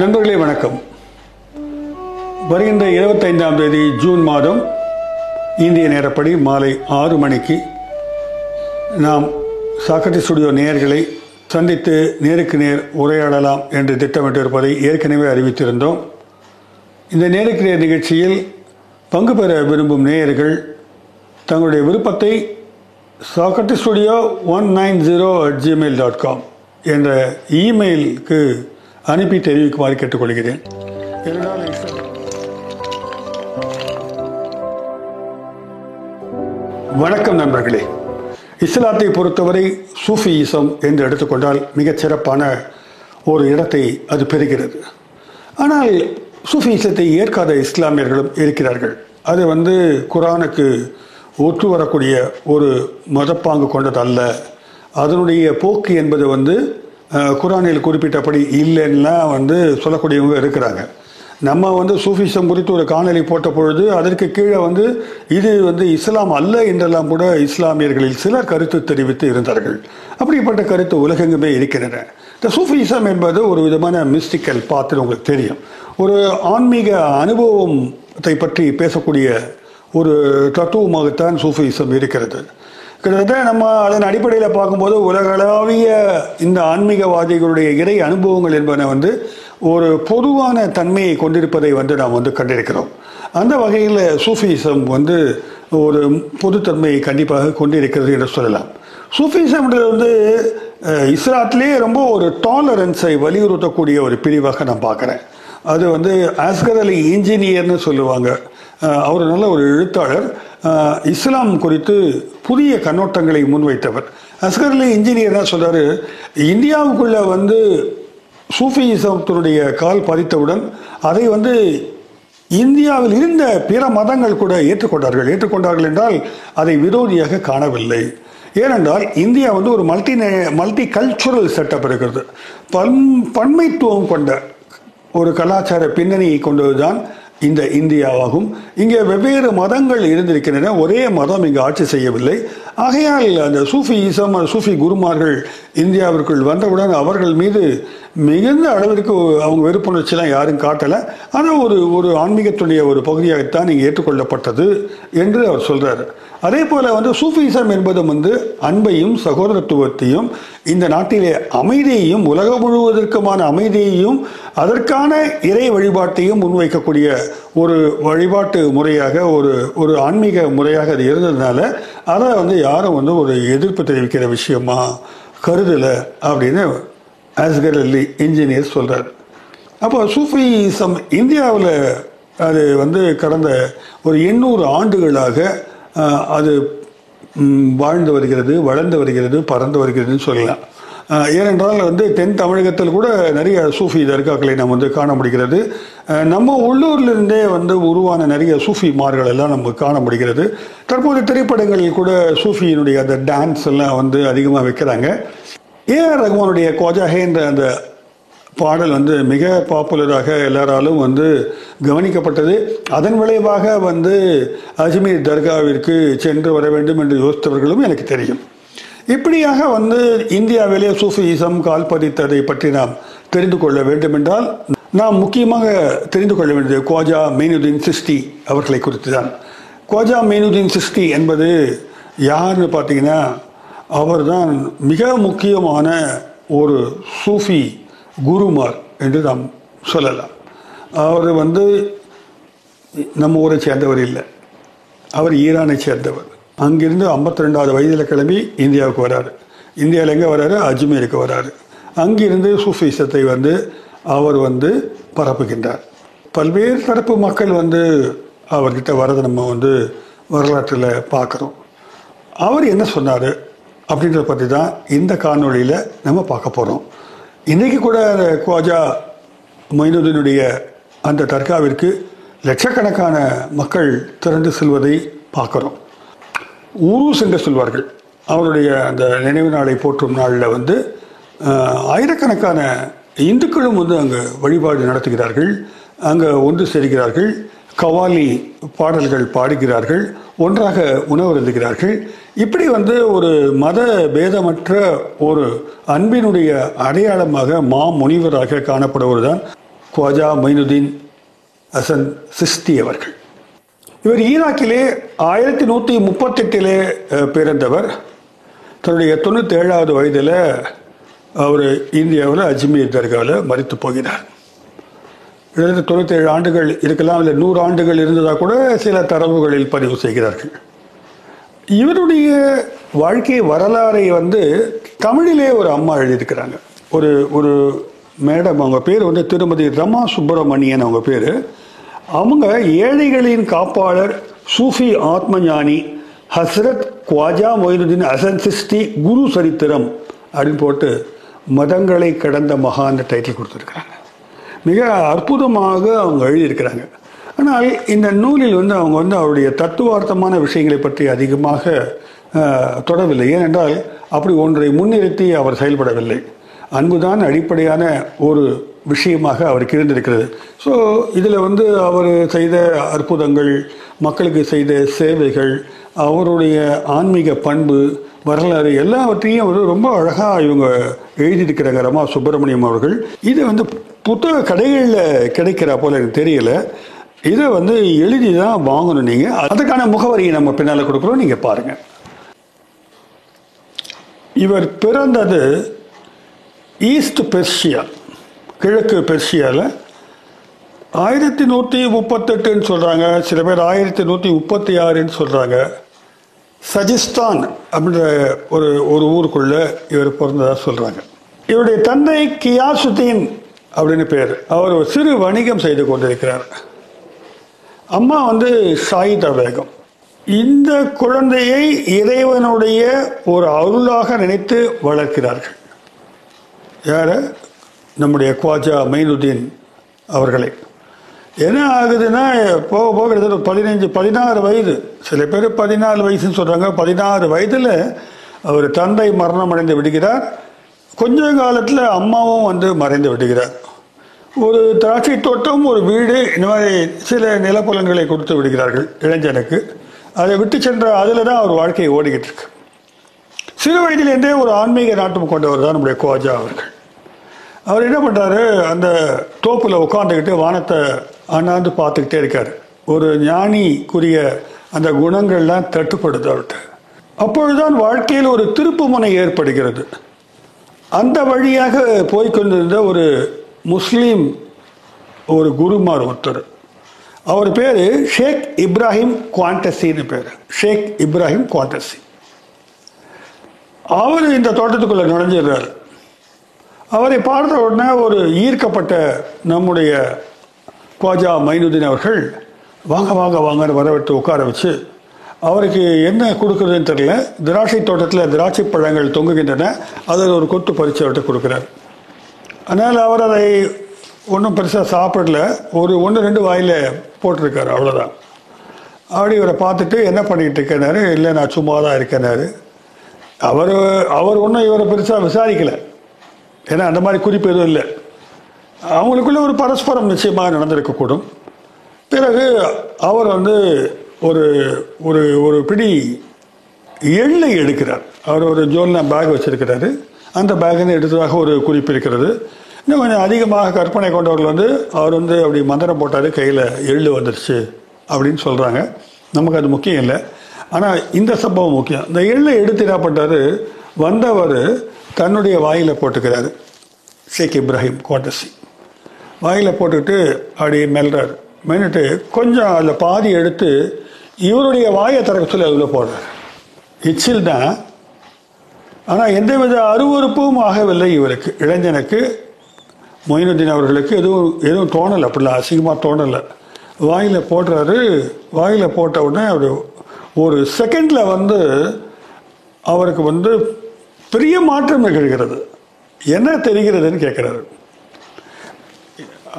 நண்பர்களே வணக்கம். வருகின்ற இருபத்தைந்தாம் தேதி ஜூன் மாதம் இந்திய நேரப்படி மாலை ஆறு மணிக்கு நாம் சாக்கட்டி ஸ்டுடியோ நேயர்களை சந்தித்து நேருக்கு நேர் உரையாடலாம் என்று திட்டமிட்டிருப்பதை ஏற்கனவே அறிவித்திருந்தோம். இந்த நேருக்கு நேர் நிகழ்ச்சியில் பங்கு பெற விரும்பும் நேயர்கள் தங்களுடைய விருப்பத்தை சாக்கட்டி studio one nine zero at Gmail dot com என்ற இமெயிலுக்கு அனுப்பி தெரிவிக்குமாறு கேட்டுக்கொள்கிறேன். வணக்கம் நண்பர்களே. இஸ்லாத்தை பொறுத்தவரை சூஃபியிசம் என்று எடுத்துக்கொண்டால் மிகச் சிறப்பான ஒரு இடத்தை அது பெறுகிறது. ஆனால் சூஃபியிசத்தை ஏற்காத இஸ்லாமியர்களும் இருக்கிறார்கள். அது வந்து குரானுக்கு ஒற்று வரக்கூடிய ஒரு மதப்பாங்கு கொண்டது அல்ல அதனுடைய போக்கு என்பது வந்து குரானில் குறிப்பிட்டபடி இல்லைன்னா வந்து சொல்லக்கூடியவங்க இருக்கிறாங்க. நம்ம வந்து சூஃபிசம் குறித்து ஒரு காணொலி போட்ட பொழுது அதற்கு கீழே வந்து இது வந்து இஸ்லாம் அல்ல என்றெல்லாம் கூட இஸ்லாமியர்களில் சிலர் கருத்து தெரிவித்து இருந்தார்கள். அப்படிப்பட்ட கருத்து உலகெங்குமே இருக்கின்றன. இந்த சூஃபிசம் என்பது ஒரு விதமான மிஸ்டிக்கல் பார்த்துட்டு உங்களுக்கு தெரியும். ஒரு ஆன்மீக அனுபவத்தை பற்றி பேசக்கூடிய ஒரு தத்துவமாகத்தான் சூஃபிசம் இருக்கிறது. கிட்டத்தட்ட நம்ம அதன் அடிப்படையில் பார்க்கும்போது உலகளாவிய இந்த ஆன்மீகவாதிகளுடைய இறை அனுபவங்கள் என்பன வந்து ஒரு பொதுவான தன்மையை கொண்டிருப்பதை வந்து நாம் வந்து கண்டிருக்கிறோம். அந்த வகையில் சூஃபிசம் வந்து ஒரு பொதுத்தன்மையை கண்டிப்பாக கொண்டிருக்கிறது என்று சொல்லலாம். சூஃபிசம்ன்றது வந்து அஹ், இஸ்லாத்திலே ரொம்ப ஒரு டாலரன்ஸை வலியுறுத்தக்கூடிய ஒரு பிரிவாக நான் பார்க்குறேன். அது வந்து ஆஸ்கர் அலி இன்ஜினியர்னு சொல்லுவாங்க. அவர் நல்ல ஒரு எழுத்தாளர். இஸ்லாம் குறித்து புதிய கண்ணோட்டங்களை முன்வைத்தவர். அஸ்கர் அலி இன்ஜினியர் தான் சொல்கிறாரு இந்தியாவுக்குள்ள வந்து சூஃபியிசத்தினுடைய கால் பதித்தவுடன் அதை வந்து இந்தியாவில் இருந்த பிற மதங்கள் கூட ஏற்றுக்கொண்டார்கள். ஏற்றுக்கொண்டார்கள் என்றால் அதை விரோதியாக காணவில்லை. ஏனென்றால் இந்தியா வந்து ஒரு மல்டி மல்டி கல்ச்சுரல் செட்டப் இருக்கிறது. பன் பன்மைத்துவம் கொண்ட ஒரு கலாச்சார பின்னணியை கொண்டதுதான் இந்த இந்தியாவாகும். இங்கே வெவ்வேறு மதங்கள் இருந்திருக்கின்றன. ஒரே மதம் இங்கு ஆட்சி செய்யவில்லை. ஆகையால் அந்த சூஃபி இசம் சூஃபி குருமார்கள் இந்தியாவிற்குள் வந்தவுடன் அவர்கள் மீது மிகுந்த அளவிற்கு அவங்க வெறுப்புணர்ச்சிலாம் யாரும் காட்டலை. ஆனால் ஒரு ஒரு ஆன்மீகத்துடைய ஒரு பகுதியாகத்தான் இங்கே ஏற்றுக்கொள்ளப்பட்டது என்று அவர் சொல்கிறார் அதே போல் வந்து சூஃபிசம் என்பது வந்து அன்பையும் சகோதரத்துவத்தையும் இந்த நாட்டிலே அமைதியையும் உலகம் முழுவதற்குமான அமைதியையும் அதற்கான இறை வழிபாட்டையும் முன்வைக்கக்கூடிய ஒரு வழிபாட்டு முறையாக ஒரு ஒரு ஆன்மீக முறையாக அது இருந்ததுனால அதை வந்து யாரும் வந்து ஒரு எதிர்ப்பு தெரிவிக்கிற விஷயமா கருதலை அப்படின்னு ஆஸ்கர் அலி இன்ஜினியர் சொல்கிறார் அப்போ சூஃபிசம் இந்தியாவில் அது வந்து கடந்த ஒரு எண்ணூறு ஆண்டுகளாக அது வாழ்ந்து வருகிறது வளர்ந்து வருகிறது பறந்து வருகிறதுன்னு சொல்லலாம். ஏனென்றால் வந்து தென் தமிழகத்தில் கூட நிறைய சூஃபி தர்காக்களை நாம் வந்து காண முடிகிறது. நம்ம உள்ளூர்லேருந்தே வந்து உருவான நிறைய சூஃபி மார்கள் எல்லாம் நம்ம காண முடிகிறது. தற்போது திரைப்படங்களில் கூட சூஃபியினுடைய அந்த டான்ஸ் எல்லாம் வந்து அதிகமாக வைக்கிறாங்க. ஏஆர் ரகுமானுடைய கோஜாஹே என்ற அந்த பாடல் வந்து மிக பாப்புலராக எல்லாராலும் வந்து கவனிக்கப்பட்டது. அதன் விளைவாக வந்து அஜ்மீர் தர்காவிற்கு சென்று வர வேண்டும் என்று யோசித்தவர்களும் எனக்கு தெரியும். இப்படியாக வந்து இந்தியாவிலே சூஃபியிசம் கால்பதித்ததை பற்றி நாம் தெரிந்து கொள்ள வேண்டும் என்றால் நாம் முக்கியமாக தெரிந்து கொள்ள வேண்டியது கோஜா மெயினுதீன் சிஸ்டி அவர்களை குறித்து தான் கோஜா மெய்னுதீன் சிஸ்டி என்பது யாருன்னு பார்த்தீங்கன்னா அவர்தான் மிக முக்கியமான ஒரு சூஃபி குருமார் என்று நாம் சொல்லலாம். அவர் வந்து நம்ம ஊரை சேர்ந்தவர் இல்லை. அவர் ஈரானை சேர்ந்தவர். அங்கிருந்து 52 ரெண்டாவது வயதில் கிளம்பி இந்தியாவுக்கு வராரு. இந்தியாவில் எங்கே வராரு? அஜ்மீருக்கு வராரு. அங்கிருந்து சூஃபிசத்தை வந்து அவர் வந்து பரப்புகின்றார். பல்வேறு தரப்பு மக்கள் வந்து அவர்கிட்ட வரதை நம்ம வந்து வரலாற்றில் பார்க்குறோம் அவர் என்ன சொன்னார்? அப்படின்றத பற்றி தான் இந்த காணொளியில் நம்ம பார்க்க போகிறோம் இன்றைக்கி கூட அந்த குவாஜா மொயினுதீனுடைய அந்த தர்காவிற்கு லட்சக்கணக்கான மக்கள் திரண்டு செல்வதை பார்க்குறோம். ஊரூஸ் என்று சொல்வார்கள். அவருடைய அந்த நினைவு நாளை போற்றும் நாளில் வந்து ஆயிரக்கணக்கான இந்துக்களும் வந்து அங்கே வழிபாடு நடத்துகிறார்கள். அங்கே ஒன்று சேர்கிறார்கள். கவாலி பாடல்கள் பாடுகிறார்கள். ஒன்றாக உணவருந்துகிறார்கள். இப்படி வந்து ஒரு மத பேதமற்ற ஒரு அன்பினுடைய அடையாளமாக மா முனிவராக காணப்படுவது தான் குவாஜா மைனுதீன் ஹசன் சிஸ்தி அவர்கள். இவர் ஈராக்கிலே ஆயிரத்தி நூற்றி முப்பத்தெட்டிலே பிறந்தவர். தன்னுடைய தொண்ணூற்றி ஏழாவது வயதில் அவர் இந்தியாவில் அஜ்மீர் தர்காவில் மறித்து போகிறார். கிட்டத்தட்ட தொண்ணூற்றேழு ஆண்டுகள் இருக்கலாம் இல்லை நூறு ஆண்டுகள் இருந்ததாக கூட சில தரவுகளில் பதிவு செய்கிறார்கள். இவருடைய வாழ்க்கை வரலாறை வந்து தமிழிலே ஒரு அம்மா எழுதியிருக்கிறாங்க. ஒரு ஒரு மேடம் அவங்க பேர் வந்து திருமதி ரமா சுப்பிரமணியன் அவங்க பேர். அவங்க ஏழைகளின் காப்பாளர் சூஃபி ஆத்மஞானி ஹஸ்ரத் குவாஜா மொயினுதீன் அசன் சிஸ்டி குரு சரித்திரம் அப்படின்னு போட்டு மதங்களை கடந்த மகான் டைட்டில் கொடுத்துருக்காங்க மிக அற்புதமாக அவங்க எழுதியிருக்கிறாங்க. ஆனால் இந்த நூலில் வந்து அவங்க வந்து அவருடைய தத்துவார்த்தமான விஷயங்களை பற்றி அதிகமாக தொடவில்லை. ஏனென்றால் அப்படி ஒன்றை முன்னிறுத்தி அவர் செயல்படவில்லை. அன்புதான் அடிப்படையான ஒரு விஷயமாக அவருக்கு இருந்திருக்கிறது. ஸோ இதில் வந்து அவர் செய்த அற்புதங்கள் மக்களுக்கு செய்த சேவைகள் அவருடைய ஆன்மீக பண்பு வரலாறு எல்லாவற்றையும் அவர் ரொம்ப அழகாக இவங்க எழுதியிருக்கிறாங்க ரமா சுப்பிரமணியம் அவர்கள். இது வந்து புத்தக கடைகளில் கிடைக்கிறா போல எனக்கு தெரியல. இதை வந்து எழுதி தான் வாங்கணும் நீங்கள் அதுக்கான முகவரியை நம்ம பின்னால் கொடுக்குறோம் நீங்கள் பாருங்கள் இவர் பிறந்தது ஈஸ்ட் பெர்ஷியா கிழக்கு பெர்ஷியாவில் ஆயிரத்தி நூற்றி முப்பத்தெட்டுன்னு சொல்கிறாங்க சில பேர் ஆயிரத்தி நூற்றி முப்பத்தி ஆறுன்னு சொல்கிறாங்க சஜிஸ்தான் அப்படின்ற ஒரு ஒரு ஊருக்குள்ள இவர் பிறந்ததா சொல்கிறாங்க இவருடைய தந்தை கியாசுதீன் அப்படின்னு பேர். அவர் ஒரு சிறு வணிகம் செய்து கொண்டிருக்கிறார். அம்மா வந்து சாயிதா பேகம் இந்த குழந்தையை இறைவனுடைய ஒரு அருளாக நினைத்து வளர்க்கிறார்கள். யார? நம்முடைய குவாஜா மைனுதீன் அவர்களை. என்ன ஆகுதுன்னா போக போக கிட்டத்தட்ட பதினஞ்சு பதினாறு வயது. சில பேர் பதினாலு வயசுன்னு சொல்கிறாங்க பதினாறு வயதில் அவர் தந்தை மரணம் அடைந்து விடுகிறார். கொஞ்ச காலத்தில் அம்மாவும் வந்து மறைந்து விடுகிறார். ஒரு திராட்சை தோட்டம் ஒரு வீடு இந்த மாதிரி சில நிலப்புலன்களை கொடுத்து விடுகிறார்கள் இளைஞனுக்கு. அதை விட்டு சென்ற அதில் தான் அவர் வாழ்க்கையை ஓடிக்கிட்டு இருக்கு. சிறு வயதிலேருந்தே ஒரு ஆன்மீக நாட்டம் கொண்டவர் தான் நம்முடைய கோஜா அவர்கள். அவர் என்ன பண்ணுறாரு அந்த தோப்பில் உட்காந்துக்கிட்டு வானத்தை அண்ணாந்து பார்த்துக்கிட்டே இருக்கார். ஒரு ஞானிக்குரிய அந்த குணங்கள்லாம் தட்டுப்படுது அவர்கிட்ட அப்பொழுதுதான் வாழ்க்கையில் ஒரு திருப்புமுனை ஏற்படுகிறது. அந்த வழியாக போய்க்கொண்டிருந்த ஒரு முஸ்லீம் ஒரு குருமார் ஒருத்தர். அவர் பேர் ஷேக் இப்ராஹிம் குவாண்டசின்னு பேர். ஷேக் இப்ராஹிம் குவாண்டசி. அவர் இந்த தோட்டத்துக்குள்ளே நுழைஞ்சிடுறார். அவரை பார்த்த உடனே ஒரு ஈர்க்கப்பட்ட நம்முடைய கோஜா மைனுதீன் அவர்கள் வாங்க வாங்க வாங்கன்னு வரவிட்டு உட்கார வச்சு அவருக்கு என்ன கொடுக்குறதுன்னு தெரியல. திராட்சை தோட்டத்தில் திராட்சை பழங்கள் தொங்குகின்றன. அதில் ஒரு கொத்து பறித்து அவர்கிட்ட கொடுக்குறார். அதனால் அவர் அதை ஒன்றும் பெருசாக சாப்பிடல. ஒரு ஒன்று ரெண்டு வாயில் போட்டிருக்காரு அவ்வளோதான் அப்படி இவரை பார்த்துட்டு என்ன பண்ணிக்கிட்டு இருக்கேனாரு? இல்லை நான் சும்மா தான் இருக்கேனாரு. அவர் அவர் ஒன்றும் இவரை பெருசாக விசாரிக்கலை. ஏன்னா அந்த மாதிரி குறிப்பு எதுவும் இல்லை. அவங்களுக்குள்ள ஒரு பரஸ்பரம் நிச்சயமாக நடந்திருக்கக்கூடும். பிறகு அவர் வந்து ஒரு ஒரு ஒரு பிடி எள்ளை எடுக்கிறார். அவர் ஒரு ஜோல்னா பேக் வச்சிருக்கிறாரு. அந்த பேக்னு எடுத்ததாக ஒரு குறிப்பு இருக்கிறது. இன்னும் கொஞ்சம் அதிகமாக கற்பனை கொண்டவர்கள் வந்து அவர் வந்து அப்படி மந்திரம் போட்டார் கையில் எள்ளு வந்துருச்சு அப்படின்னு சொல்கிறாங்க நமக்கு அது முக்கியம் இல்லை. ஆனால் இந்த சம்பவம் முக்கியம். இந்த எள்ளை எடுத்து என்ன பண்ணுறாரு வந்தவர் தன்னுடைய வாயில் போட்டுக்கிறாரு. ஷேக் இப்ராஹிம் கோட்டசி. வாயில் போட்டுக்கிட்டு அப்படி மெல்றாரு. மென்னுட்டு கொஞ்சம் அதில் பாதி எடுத்து இவருடைய வாயை திறக்க சொல்லி அதில் போடுறார். எச்சில் தான். ஆனால் எந்தவித அருவறுப்பும் ஆகவில்லை இவருக்கு. இளைஞனுக்கு மொயினுddin அவர்களுக்கு எதுவும் எதுவும் தோணலை. அப்படிலாம் அசிங்கமாக தோணலை. வாயில் போடுறாரு. வாயில் போட்ட உடனே அவர் ஒரு செகண்டில் வந்து அவருக்கு வந்து பெரிய மாற்றம் நிகழ்கிறது. என்ன தெரிகிறதுன்னு கேட்குறாரு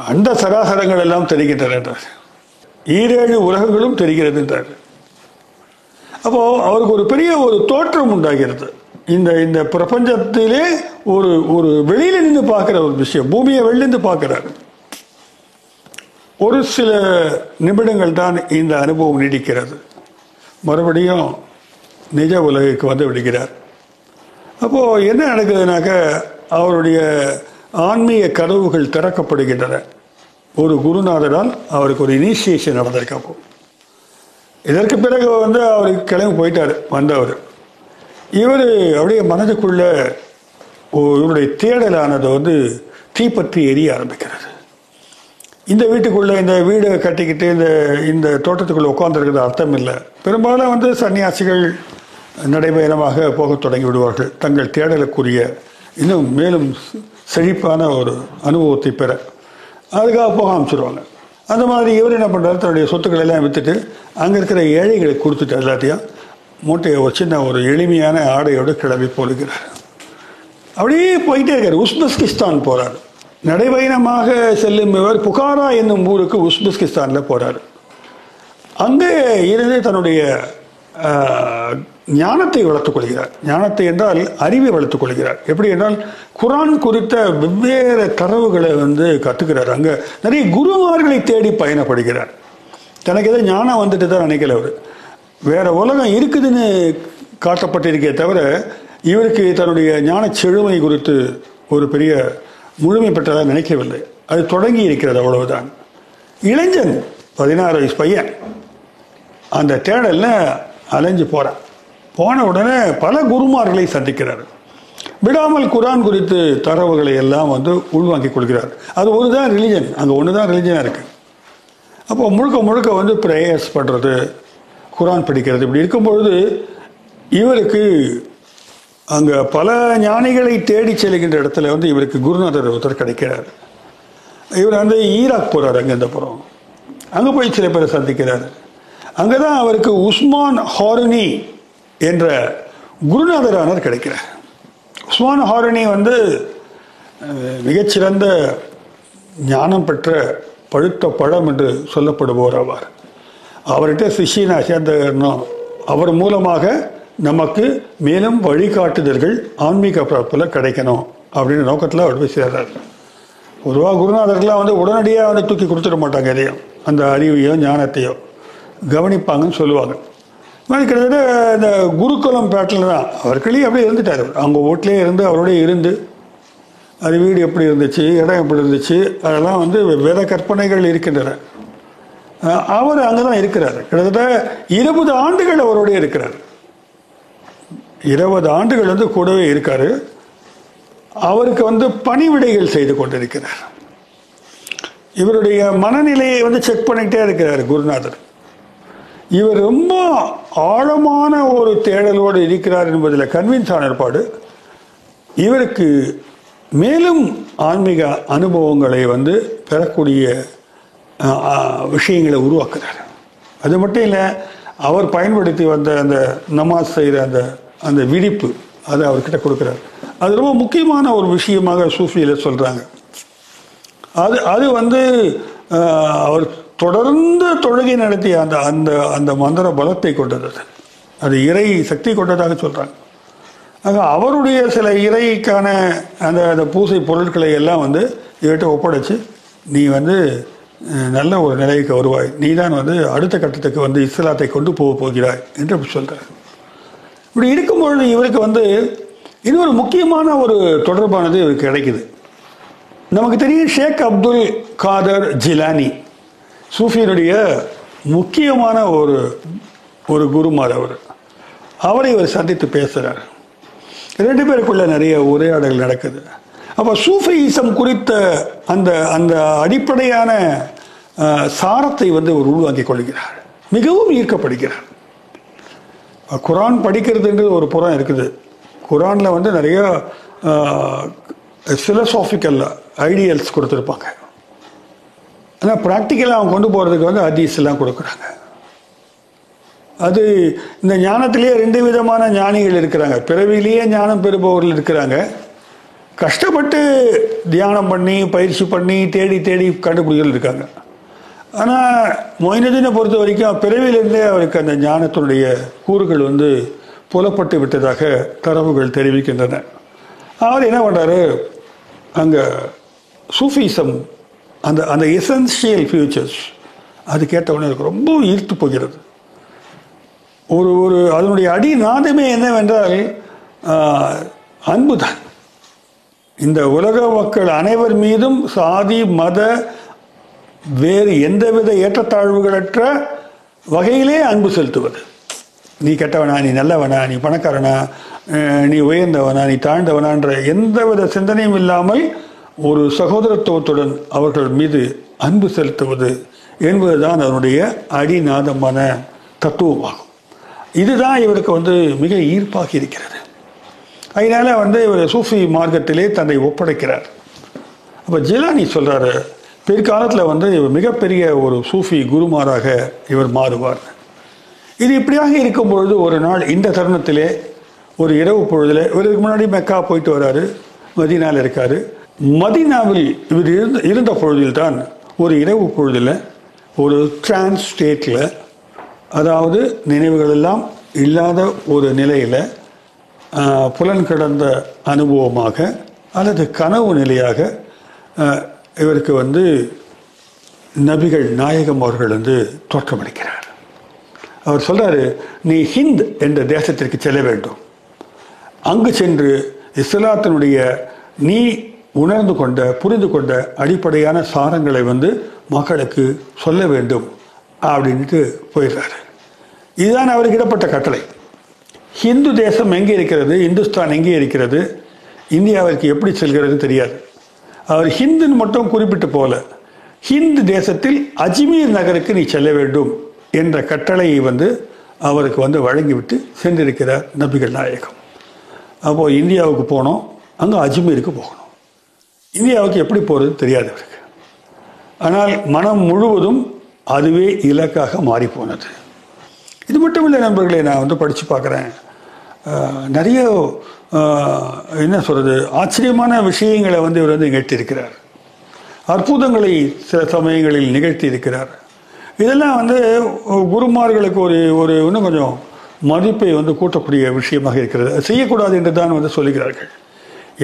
அந்த சராசரங்கள் எல்லாம் தெரிகின்றன என்றார். ஈரேழு உலகங்களும் தெரிகிறது என்றார். அப்போ அவருக்கு ஒரு பெரிய ஒரு தோற்றம் உண்டாகிறது. இந்த இந்த பிரபஞ்சத்திலே ஒரு ஒரு வெளியில நின்று பார்க்குற ஒரு விஷயம் பூமியை வெளியிருந்து பார்க்கிறார். ஒரு சில நிமிடங்கள் தான் இந்த அனுபவம் நீடிக்கிறது. மறுபடியும் நிஜ உலகிற்கு வந்து விடுகிறார். அப்போது என்ன நடக்குதுனாக்க அவருடைய ஆன்மீக கதவுகள் திறக்கப்படுகின்றன. ஒரு குருநாதரால் அவருக்கு ஒரு இனிஷியேஷன் நடந்திருக்கு அப்போ இதற்கு பிறகு வந்து அவருக்கு கிளம்பி போயிட்டார் வந்தவர். இவர் அப்படியே மனதுக்குள்ள இவருடைய தேடலானது வந்து தீப்பற்றி எரிய ஆரம்பிக்கிறது. இந்த வீட்டுக்குள்ளே இந்த வீடு கட்டிக்கிட்டு இந்த இந்த தோட்டத்துக்குள்ளே உட்காந்துருக்கிறது அர்த்தம் இல்லை. பெரும்பாலும் வந்து சன்னியாசிகள் நடைபயணமாக போகத் தொடங்கி விடுவார்கள். தங்கள் தேடலுக்குரிய இன்னும் மேலும் செழிப்பான ஒரு அனுபவத்தை பெற அதுக்காக போக ஆரம்பிச்சிருவாங்க அந்த மாதிரி இவர் என்ன பண்ணுறாரு தன்னுடைய சொத்துக்களை எல்லாம் விற்றுட்டு அங்கே இருக்கிற ஏழைகளுக்கு கொடுத்துட்டு எல்லாத்தையும் மூட்டையை ஒரு சின்ன ஒரு எளிமையான ஆடையோடு கிளம்பி போடுகிறார். அப்படியே போயிட்டே இருக்கார். உஸ்பெஸ்கிஸ்தான் போகிறார் நடைபயணமாக செல்லும் இவர் புகாரா என்னும் ஊருக்கு உஸ்பெஸ்கிஸ்தானில் போகிறார் அங்கே இருந்து தன்னுடைய ஞானத்தை வளர்த்துக் கொள்கிறார். ஞானத்தை என்றால் அறிவை வளர்த்துக் கொள்கிறார். எப்படி என்றால் குரான் குறித்த வெவ்வேறு தரவுகளை வந்து கத்துக்கிறார். அங்க நிறைய குருமார்களை தேடி பயணப்படுகிறார். தனக்கு ஏதோ ஞானம் வந்துட்டு தான் நினைக்கல அவர். வேற உலகம் இருக்குதுன்னு காட்டப்பட்டிருக்கே தவிர இவருக்கு தன்னுடைய ஞான செழுமை குறித்து ஒரு பெரிய முழுமை பெற்றதாக நினைக்கவில்லை. அது தொடங்கி இருக்கிறது அவ்வளவுதான். இளைஞன் பதினாறு வயசு பையன். அந்த தேடல்ல அலைஞ்சு போறான். போன உடனே பல குருமார்களை சந்திக்கிறார். விடாமல் குரான் குறித்து தரவுகளை எல்லாம் வந்து உள்வாங்கிக் கொள்கிறார். அது ஒரு தான் ரிலிஜன் அங்கே ஒன்று தான் ரிலிஜனாக இருக்குது அப்போ முழுக்க முழுக்க வந்து ப்ரேயர்ஸ் பண்ணுறது குரான் படிக்கிறது இப்படி இருக்கும்பொழுது இவருக்கு அங்கே பல ஞானிகளை தேடி செல்கின்ற இடத்துல வந்து இவருக்கு குருநாதர் ஒருத்தர் கிடைக்கிறார். இவர் வந்து ஈராக் போகிறார் அங்கே இந்த புறம் அங்கே போய் சில பேரை சந்திக்கிறார். அங்கே தான் அவருக்கு உஸ்மான் ஹார்னி என்ற குருநாதரானர் கிடைக்கிறார். உஸ்மான் ஹாரணி வந்து மிகச்சிறந்த ஞானம் பெற்ற பழுத்த பழம் என்று சொல்லப்படுபவர் ஆவார். அவர்கிட்ட சிஷியனா சேர்ந்த அவர் மூலமாக நமக்கு மேலும் வழிகாட்டுதல்கள் ஆன்மீக பிறப்பில் கிடைக்கணும் அப்படின்னு நோக்கத்தில் அவர் போய் சேர்றார். பொதுவாக குருநாதர்கள்லாம் வந்து உடனடியாக வந்து தூக்கி கொடுத்துட மாட்டாங்க எதையும். அந்த அறிவையோ ஞானத்தையோ கவனிப்பாங்கன்னு சொல்லுவாங்க. மாதிரி கிட்டத்தட்ட இந்த குருகுலம் பேட்டில் தான். அவர் கிளி அப்படியே இருந்துட்டார். அவங்க வீட்லேயே இருந்து அவரோடய இருந்து அது வீடு எப்படி இருந்துச்சு இடம் எப்படி இருந்துச்சு அதெல்லாம் வந்து வேத கற்பனைகள் இருக்கின்றன. அவர் அங்கே தான் இருக்கிறார். கிட்டத்தட்ட இருபது ஆண்டுகள் அவரோடய இருக்கிறார். இருபது ஆண்டுகள் வந்து கூடவே இருக்கார். அவருக்கு வந்து பணிவிடைகள் செய்து கொண்டிருக்கிறார். இவருடைய மனநிலையை வந்து செக் பண்ணிக்கிட்டே இருக்கிறார் குருநாதர். இவர் ரொம்ப ஆழமான ஒரு தேடலோடு இருக்கிறார் என்பதில் கன்வின்ஸ் ஆன ஏற்பாடு. இவருக்கு மேலும் ஆன்மீக அனுபவங்களை வந்து பெறக்கூடிய விஷயங்களை உருவாக்குறார். அது மட்டும் இல்லை அவர் பயன்படுத்தி வந்த அந்த நமாஸ் செய்கிற அந்த அந்த விழிப்பு அதை அவர்கிட்ட கொடுக்குறாரு. அது ரொம்ப முக்கியமான ஒரு விஷயமாக சூஃபியில் சொல்கிறாங்க அது அது வந்து அவர் தொடர்ந்து தொழுகை நடத்திய அந்த அந்த அந்த மந்திர பலத்தை கொண்டது. அது. அது இறை சக்தி கொண்டதாக சொல்கிறாங்க ஆக அவருடைய சில இறைக்கான அந்த அந்த பூசை பொருட்களை எல்லாம் வந்து இவர்கிட்ட ஒப்படைச்சு நீ வந்து நல்ல ஒரு நிலைக்கு வருவாய். நீ தான் வந்து அடுத்த கட்டத்துக்கு வந்து இஸ்லாத்தை கொண்டு போக போகிறாய் என்று அப்படி இப்படி இருக்கும்பொழுது இவருக்கு வந்து இன்னொரு முக்கியமான ஒரு தொடர்பானது இவருக்கு கிடைக்குது. நமக்கு தெரியும் ஷேக் அப்துல் காதர் ஜிலானி. சூஃபியினுடைய முக்கியமான ஒரு ஒரு குருமார் அவர். அவரை இவர் சந்தித்து பேசுகிறார் ரெண்டு பேருக்குள்ள நிறைய உரையாடல் நடக்குது. அப்போ சூஃபியிசம் குறித்த அந்த அந்த அடிப்படையான சாரத்தை வந்து அவர் உள்வாங்கிக் கொள்கிறார். மிகவும் ஈர்க்கப்படுகிறார். குரான் படிக்கிறதுன்றது ஒரு புறம் இருக்குது. குரானில் வந்து நிறைய ஃபிலசாபிக்கல் ஐடியல்ஸ் கொடுத்துருப்பாங்க. ஆனால் ப்ராக்டிக்கலாக அவங்க கொண்டு போகிறதுக்கு வந்து ஹதீஸ்லாம் கொடுக்குறாங்க. அது இந்த ஞானத்திலேயே ரெண்டு விதமான ஞானிகள் இருக்கிறாங்க. பிறவிலேயே ஞானம் பெறுபவர்கள் இருக்கிறாங்க. கஷ்டப்பட்டு தியானம் பண்ணி பயிற்சி பண்ணி தேடி தேடி கண்டுபிடிகள் இருக்காங்க. ஆனால் மொயினுதீனை பொறுத்த வரைக்கும் பிறவிலிருந்தே அவருக்கு அந்த ஞானத்தினுடைய கூறுகள் வந்து புலப்பட்டு விட்டதாக தரவுகள் தெரிவிக்கின்றன. அவர் என்ன பண்ணுறாரு அங்கே சூஃபிசம் அந்த அந்த எசென்சியல் ஃபியூச்சர்ஸ் அது கேட்டவுடனே எனக்கு ரொம்ப ஈர்த்து போகிறது. ஒரு ஒரு அதனுடைய அடி நாதமே என்னவென்றால் அன்புதான். இந்த உலக மக்கள் அனைவர் மீதும் சாதி மத வேறு எந்தவித ஏற்றத்தாழ்வுகளற்ற வகையிலே அன்பு செலுத்துவது. நீ கெட்டவனா நீ நல்லவனா நீ பணக்காரனா நீ உயர்ந்தவனா நீ தாழ்ந்தவனான்ற எந்தவித சிந்தனையும் இல்லாமல் ஒரு சகோதரத்துவத்துடன் அவர்கள் மீது அன்பு செலுத்துவது என்பதுதான் அதனுடைய அடிநாதமான தத்துவமாகும். இதுதான் இவருக்கு வந்து மிக ஈர்ப்பாக இருக்கிறது. அதனால வந்து இவர் சூஃபி மார்க்கத்திலே தன்னை ஒப்படைக்கிறார். அப்போ ஜிலானி சொல்கிறாரு பிற்காலத்தில் வந்து இவர் மிகப்பெரிய ஒரு சூஃபி குருமாராக இவர் மாறுவார். இது இப்படியாக இருக்கும் பொழுது ஒரு நாள் இந்த தருணத்திலே ஒரு இரவு பொழுதில் இவருக்கு முன்னாடி மெக்கா போயிட்டு வராரு மதினால் இருக்காரு. மதினாவில் இவர் இருந்த இருந்த பொழுதில்தான் ஒரு இரவு பொழுதில் ஒரு டிரான்ஸ் ஸ்டேட்டில் அதாவது நினைவுகள் எல்லாம் இல்லாத ஒரு நிலையில் புலன் கடந்த அனுபவமாக அல்லது கனவு நிலையாக இவருக்கு வந்து நபிகள் நாயகம் அவர்கள் வந்து தோற்றமளிக்கிறார். அவர் சொல்கிறாரு நீ ஹிந்த் என்ற தேசத்திற்கு செல்ல வேண்டும். அங்கு சென்று இஸ்லாத்தினுடைய நீ உணர்ந்து கொண்ட புரிந்து கொண்ட அடிப்படையான சாரங்களை வந்து மக்களுக்கு சொல்ல வேண்டும் அப்படின்ட்டு போயிடுறாரு. இதுதான் அவருக்கு இடப்பட்ட கட்டளை. ஹிந்து தேசம் எங்கே இருக்கிறது? இந்துஸ்தான் எங்கே இருக்கிறது? இந்தியாவிற்கு எப்படி செல்கிறது தெரியாது. அவர் ஹிந்துன்னு மட்டும் குறிப்பிட்டு போல ஹிந்து தேசத்தில் அஜ்மீர் நகருக்கு நீ செல்ல வேண்டும் என்ற கட்டளையை வந்து அவருக்கு வந்து வழங்கிவிட்டு சென்றிருக்கிறார் நபிகள் நாயகம். அப்போது இந்தியாவுக்கு போனோம் அங்கே அஜ்மீருக்கு போகணும். இந்தியாவுக்கு எப்படி போகிறது தெரியாது அவருக்கு. ஆனால் மனம் முழுவதும் அதுவே இலக்காக மாறிப்போனது. இது மட்டும் இல்லை நண்பர்களே நான் வந்து படித்து பார்க்குறேன். நிறைய என்ன சொல்கிறது ஆச்சரியமான விஷயங்களை வந்து இவர் வந்து நிகழ்த்தியிருக்கிறார். அற்புதங்களை சில சமயங்களில் நிகழ்த்தி இருக்கிறார் இதெல்லாம் வந்து குருமார்களுக்கு ஒரு ஒரு இன்னும் கொஞ்சம் மதிப்பை வந்து கூட்டக்கூடிய விஷயமாக இருக்கிறது. செய்யக்கூடாது என்று தான் வந்து சொல்லுகிறார்கள்.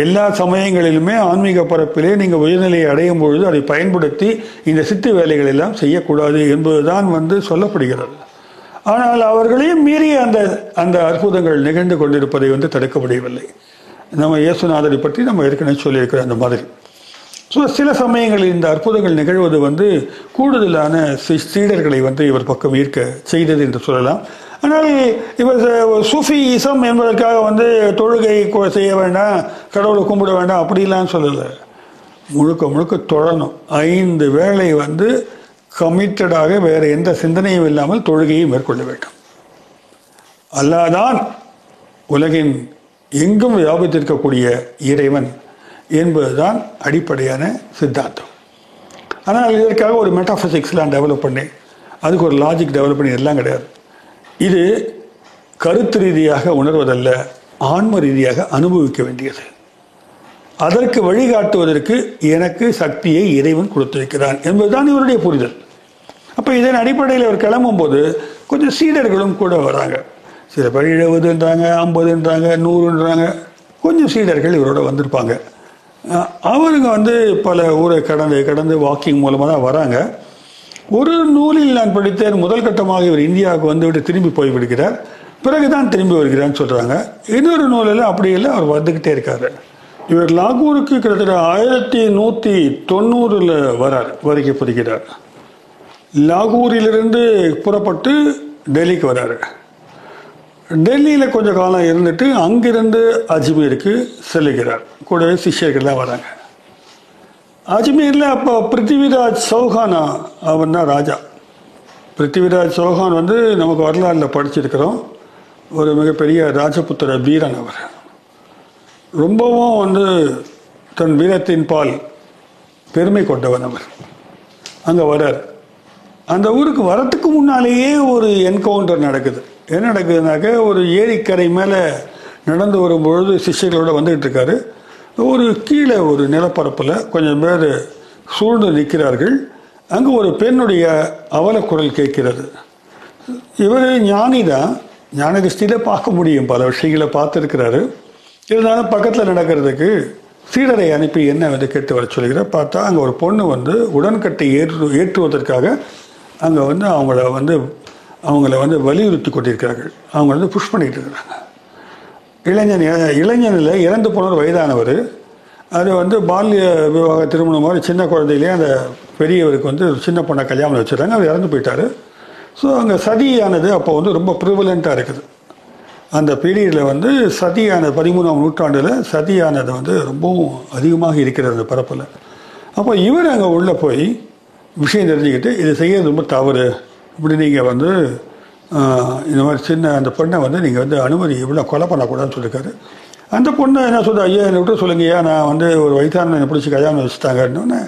எல்லா சமயங்களிலுமே ஆன்மீக பரப்பிலே நீங்கள் உயர்நிலையை அடையும் பொழுது அதை பயன்படுத்தி இந்த சித்து வேலைகள் எல்லாம் செய்யக்கூடாது என்பதுதான் வந்து சொல்லப்படுகிறது. ஆனால் அவர்களையும் மீறிய அந்த அந்த அற்புதங்கள் நிகழ்ந்து கொண்டிருப்பதை வந்து தடுக்க முடியவில்லை. நம்ம இயேசுநாதரை பற்றி நம்ம ஏற்கனவே சொல்லியிருக்கிறோம் அந்த மாதிரி. ஸோ சில சமயங்களில் இந்த அற்புதங்கள் நிகழ்வது வந்து கூடுதலான சீடர்களை வந்து இவர் பக்கம் ஈர்க்க செய்தது என்று சொல்லலாம். ஆனால் இவர் சூஃபி இசம் என்பதற்காக வந்து தொழுகை செய்ய வேண்டாம் கடவுளை கும்பிட வேண்டாம் அப்படிலாம் சொல்லலை. முழுக்க முழுக்க தொழணும் ஐந்து வேளை வந்து கமிட்டடாக வேறு எந்த சிந்தனையும் இல்லாமல் தொழுகையை மேற்கொள்ள வேண்டும். அல்லாதான் உலகின் எங்கும் வியாபித்திருக்கக்கூடிய இறைவன் என்பதுதான் அடிப்படையான சித்தாந்தம். ஆனால் இதற்காக ஒரு மெட்டாஃபிசிக்ஸ்லாம் டெவலப் பண்ணேன். அதுக்கு ஒரு லாஜிக் டெவலப் பண்ணி எல்லாம் கிடையாது. இது கருத்து ரீதியாக உணர்வதல்ல ஆன்ம ரீதியாக அனுபவிக்க வேண்டியது. அதற்கு வழிகாட்டுவதற்கு எனக்கு சக்தியை இறைவன் கொடுத்திருக்கிறான் என்பதுதான் இவருடைய புரிதல். அப்போ இதன் அடிப்படையில் அவர் கிளம்பும்போது கொஞ்சம் சீடர்களும் கூட வராங்க. சில பேர் எழுபதுன்றாங்க ஐம்பதுன்றாங்க நூறுன்றாங்க கொஞ்சம் சீடர்கள் இவரோட வந்திருப்பாங்க. அவருங்க வந்து பல ஊரை கடந்து கடந்து வாக்கிங் மூலமாக தான் வராங்க. ஒரு நூலில் நான் படித்தேன். முதல் கட்டமாக இவர் இந்தியாவுக்கு வந்துவிட்டு திரும்பி போய் விடுகிறார். பிறகுதான் திரும்பி வருகிறான்னு சொல்கிறாங்க இன்னொரு நூலில் அப்படி இல்லை அவர் வந்துக்கிட்டே இருக்கார். இவர் லாகூருக்கு கிட்டத்தட்ட ஆயிரத்தி நூற்றி தொண்ணூறில் வரார் வருகை புரிகிறார். லாகூரிலிருந்து புறப்பட்டு டெல்லிக்கு வராரு. டெல்லியில் கொஞ்சம் காலம் இருந்துட்டு அங்கிருந்து அஜ்மீருக்கு செல்லுகிறார். கூடவே சிஷியர்கள்லாம் வராங்க. அஜ்மீரில் அப்போ பிருத்திவிராஜ் சௌஹானா அவன் தான் ராஜா. பிருத்திவிராஜ் சௌஹான் வந்து நமக்கு வரலாறில் படிச்சிருக்கிறோம். ஒரு மிகப்பெரிய ராஜபுத்திர வீரன் அவர். ரொம்பவும் வந்து தன் வீரத்தின் பால் பெருமை கொண்டவன் அவர். அங்கே வரார் அந்த ஊருக்கு வரத்துக்கு முன்னாலேயே ஒரு என்கவுண்டர் நடக்குது. என்ன நடக்குதுனாக்க ஒரு ஏரிக்கரை மேலே நடந்து வரும்பொழுது சிஷ்யர்களோட வந்துகிட்டு இருக்காரு. ஒரு கீழே ஒரு நிலப்பரப்பில் கொஞ்சம் பேர் சூழ்ந்து நிற்கிறார்கள். அங்கே ஒரு பெண்ணுடைய அவலக்குரல் கேட்கிறது. இவர் ஞானி தான் ஞான திருஷ்டியில் பார்க்க முடியும். பல விஷயங்களை பார்த்துருக்கிறாரு. இருந்தாலும் பக்கத்தில் நடக்கிறதுக்கு சீடரை அனுப்பி என்ன வந்து கேட்டு வர சொல்கிறார் பார்த்தா அங்கே ஒரு பொண்ணு வந்து உடன்கட்டை ஏற்று ஏற்றுவதற்காக அங்கே வந்து அவங்கள வந்து அவங்கள வந்து வலியுறுத்தி கொண்டிருக்கிறார்கள். அவங்க வந்து புஷ் பண்ணிகிட்டு இருக்கிறாங்க. இளைஞன் இளைஞனில் இறந்து போனவர் வயதானவர். அது வந்து பால்ய விவாக திருமணம் மாதிரி சின்ன குழந்தையிலே அந்த பெரியவருக்கு வந்து சின்ன பொண்ணை கல்யாணம் வச்சுட்டாங்க அவர் இறந்து போயிட்டார். ஸோ அங்கே சதியானது அப்போ வந்து ரொம்ப ப்ரிவலண்ட்டாக இருக்குது. அந்த பீரியடில் வந்து சதியான பதிமூணாம் நூற்றாண்டில் சதியானது வந்து ரொம்பவும் அதிகமாக இருக்கிறது அந்த பரப்பில். அப்போ இவர் அங்கே உள்ளே போய் விஷயம் தெரிஞ்சுக்கிட்டு இது செய்யறது ரொம்ப தவறு. இப்படி நீங்கள் வந்து இந்த மாதிரி சின்ன அந்த பொண்ணை வந்து நீங்கள் வந்து அனுமதி இவ்வளோ கொலை பண்ணக்கூடாதுன்னு சொல்லியிருக்காரு. அந்த பொண்ணை என்ன சொல்லுது ஐயா என்னை விட்டு சொல்லுங்க ஐயா நான் வந்து ஒரு வயசான என்னை பிடிச்சி கல்யாணம் வச்சுட்டாங்கன்னு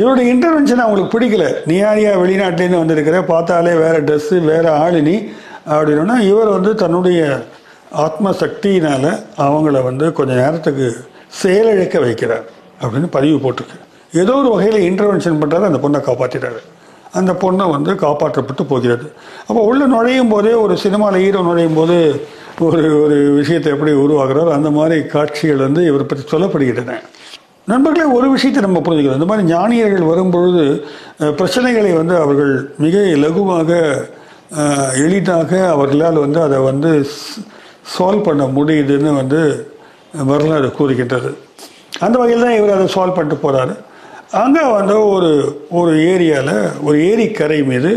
இவருடைய இன்டர்வென்ஷன் அவங்களுக்கு பிடிக்கல. நீ யாரியா வெளிநாட்டிலேருந்து வந்திருக்கிற பார்த்தாலே வேறு ட்ரெஸ்ஸு வேறு ஆளினி அப்படின்னா இவர் வந்து தன்னுடைய ஆத்ம சக்தியினால் அவங்கள வந்து கொஞ்ச நேரத்துக்கு செயலிழக்க வைக்கிறார் அப்படின்னு பதிவு போட்டிருக்கு. ஏதோ ஒரு வகையில் இன்டர்வென்ஷன் பண்ணுறாரு அந்த பொண்ணை காப்பாற்றிட்டாரு அந்த பொண்ணை வந்து காப்பாற்றப்பட்டு போகிறது. அப்போ உள்ளே நுழையும் போதே ஒரு சினிமாவில் ஹீரோ நுழையும் போது ஒரு ஒரு விஷயத்தை எப்படி உருவாக்குறாரோ அந்த மாதிரி காட்சிகள் வந்து இவரை பற்றி சொல்லப்படுகின்றன. நண்பர்களே ஒரு விஷயத்தை நம்ம புரிஞ்சுக்கிறோம் இந்த மாதிரி ஞானியர்கள் வரும்பொழுது பிரச்சனைகளை வந்து அவர்கள் மிக இலகுவாக எளிதாக அவர்களால் வந்து அதை வந்து சால்வ் பண்ண முடியுதுன்னு வந்து வரலாறு கூறுகின்றது. அந்த வகையில் தான் இவர் அதை சால்வ் பண்ணிட்டு போகிறாரு அங்கே வந்து ஒரு ஒரு ஏரியாவில் ஒரு ஏரிக்கரை மீது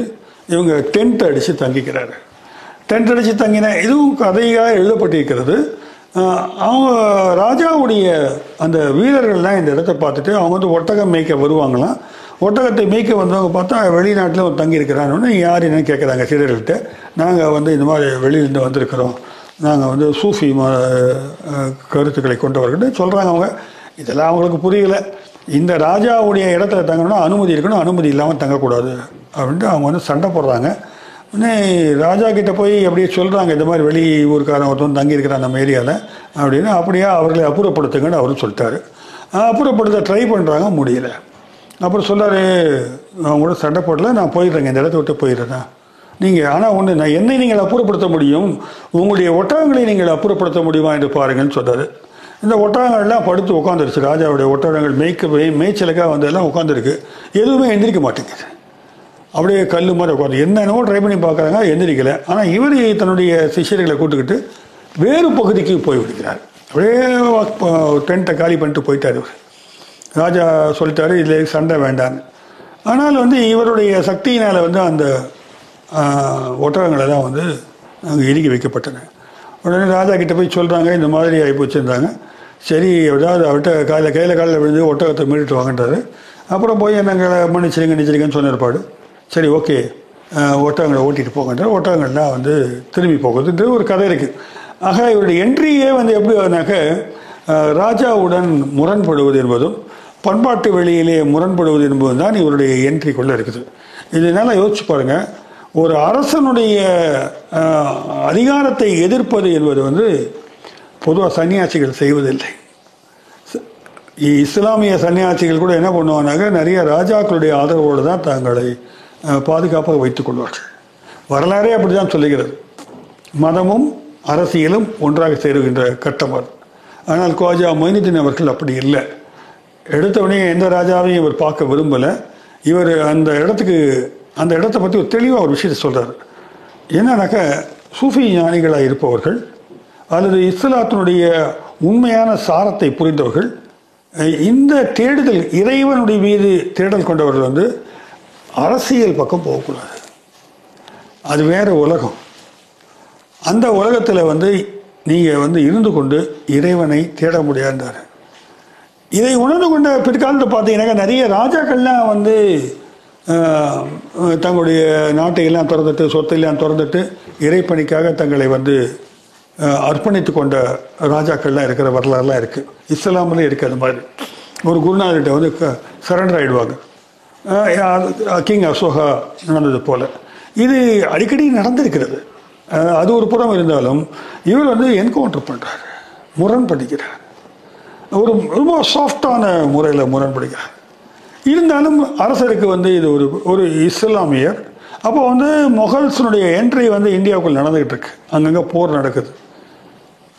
இவங்க டென்ட் அடித்து தங்கிக்கிறாரு. டென்ட் அடித்து தங்கின இதுவும் கதையாக எழுதப்பட்டிருக்கிறது. அவங்க ராஜாவுடைய அந்த வீரர்கள்லாம் இந்த இடத்த பார்த்துட்டு அவங்க வந்து ஒட்டகம் மேய்க்க வருவாங்களாம். ஒட்டகத்தை மேய்க்க வந்தவங்க பார்த்தா வெளிநாட்டில் ஒரு தங்கியிருக்கிறான்னு யார் என்னன்னு கேட்குறாங்க சீடர்கள்ட்ட? நாங்கள் வந்து இந்த மாதிரி வெளியிலேருந்து வந்திருக்கிறோம். நாங்கள் வந்து சூஃபி ம கருத்துக்களை கொண்டவர்கள் சொல்கிறாங்க அவங்க. இதெல்லாம் அவங்களுக்கு புரியலை. இந்த ராஜாவுடைய இடத்துல தங்கணும்னா அனுமதி இருக்கணும் அனுமதி இல்லாமல் தங்கக்கூடாது அப்படின்ட்டு அவங்க வந்து சண்டை போடுறாங்க. உடனே ராஜா கிட்ட போய் அப்படியே சொல்கிறாங்க இந்த மாதிரி வெளி ஊருக்காரன் ஒருத்தன் தங்கியிருக்கிறான் நம்ம ஏரியாவில் அப்படின்னு அப்படியே அவர்களை அப்புறப்படுத்துங்கன்னு அவரும் சொல்லிட்டாரு. அப்புறப்படுத்த ட்ரை பண்ணுறாங்க முடியல. அப்புறம் சொல்லாரு அவங்க கூட சண்டை போடல நான் போயிடுறேங்க இந்த இடத்த விட்டு போயிடுறேன். நீங்கள் ஆனால் ஒன்று நான் என்னை நீங்கள் அப்புறப்படுத்த முடியும்? உங்களுடைய ஒட்டகங்களை நீங்கள் அப்புறப்படுத்த முடியுமா? என்று பாருங்கன்னு சொன்னார். இந்த ஒட்டகங்கள்லாம் படுத்து உட்காந்துருச்சு ராஜாவுடைய ஒட்டகங்கள் மேய்க்க மேய் மேய்ச்சலுக்காக வந்து எல்லாம் உட்காந்துருக்கு எதுவுமே எந்திரிக்க மாட்டேங்குது. அப்படியே கல் மாதிரி உட்காந்து என்னென்னவோ ட்ரை பண்ணி பார்க்குறாங்க எந்திரிக்கலை. ஆனால் இவர் தன்னுடைய சிஷ்யர்களை கூட்டுக்கிட்டு வேறு பகுதிக்கு போய் விடுகிறார். அப்படியே டென்ட்டை காலி பண்ணிட்டு போயிட்டார் இவர். ராஜா சொல்லிட்டாரு இதில் சண்டை வேண்டான்னு ஆனால் வந்து இவருடைய சக்தியினால் வந்து அந்த ஒட்டகங்களை தான் வந்து அங்கே இறுக்கி வைக்கப்பட்டன. உடனே ராஜா கிட்டே போய் சொல்கிறாங்க இந்த மாதிரி ஆகி போச்சுருந்தாங்க சரி ஏதாவது அவர்கிட்ட காலையில் கையில் காலில் விழுந்து ஒட்டகத்தை மீட்டுட்டு வாங்கன்றாரு. அப்புறம் போய் என்னங்களை மன்னிச்சிருங்க நிச்சிருங்கன்னு சொன்னிருப்பாடு சரி ஓகே ஒட்டகங்களை ஓட்டிகிட்டு போங்கன்றார் ஒட்டகங்கள்லாம் வந்து திரும்பி போகுதுன்ற ஒரு கதை இருக்குது ஆக இவருடைய என்ட்ரியே வந்து எப்படி வந்தாக்க ராஜாவுடன் முரண்படுவது என்பதும் பண்பாட்டு வெளியிலே முரண்படுவது என்பதும் தான் இவருடைய என்ட்ரிக்குள்ளே இருக்குது. இதனால் யோசிச்சு பாருங்கள் ஒரு அரசனுடைய அதிகாரத்தை எதிர்ப்பது என்பது வந்து பொதுவாக சன்னியாசிகள் செய்வதில்லை. இஸ்லாமிய சன்னியாசிகள் கூட என்ன பண்ணுவாங்க நிறைய ராஜாக்களுடைய ஆதரவோடு தான் தங்களை பாதுகாப்பாக வைத்துக் கொள்வார்கள். வரலாறே அப்படிதான் சொல்லுகிறது. மதமும் அரசியலும் ஒன்றாக சேருகின்ற கட்டம் அது. ஆனால் கோஜா மொயினுddin அவர்கள் அப்படி இல்லை. எடுத்தவனே எந்த ராஜாவையும் இவர் பார்க்க விரும்பலை. இவர் அந்த இடத்துக்கு அந்த இடத்த பற்றி ஒரு தெளிவாக ஒரு விஷயத்தை சொல்கிறார் என்னன்னாக்கா சூஃபி ஞானிகளாக இருப்பவர்கள் அல்லது இஸ்லாத்தினுடைய உண்மையான சாரத்தை புரிந்தவர்கள் இந்த தேடுதல் இறைவனுடைய மீது தேடல் கொண்டவர்கள் வந்து அரசியல் பக்கம் போகக்கூடாது. அது வேறு உலகம். அந்த உலகத்தில் வந்து நீங்கள் வந்து இருந்து கொண்டு இறைவனை தேட முடியாதார் இதை உணர்ந்து கொண்ட பிற்காலத்தில் பார்த்தீங்கன்னாக்கா நிறைய ராஜாக்கள்லாம் வந்து தங்களுடைய நாட்டையெல்லாம் திறந்துட்டு சொத்தை எல்லாம் திறந்துட்டு இறைப்பணிக்காக தங்களை வந்து அர்ப்பணித்து கொண்ட ராஜாக்கள்லாம் இருக்கிற வரலாறுலாம் இருக்குது இஸ்லாமில் இருக்குது அது மாதிரி. ஒரு குருநாதர்கிட்ட வந்து சரண்டர் ஆகிடுவாங்க கிங் அசோகா நடந்தது போல். இது அடிக்கடி நடந்திருக்கிறது. அது ஒரு புறம் இருந்தாலும் இவர் வந்து என்கவுண்டர் பண்ணுறாரு முரண்படுகிறார் ஒரு ரொம்ப சாஃப்டான முறையில் முரண்படுகிறார் இருந்தாலும் அரசருக்கு வந்து இது ஒரு ஒரு இஸ்லாமியர். அப்போ வந்து மொகல்ஸினுடைய என்ட்ரி வந்து இந்தியாவுக்குள் நடந்துகிட்டு இருக்கு. அங்கங்கே போர் நடக்குது.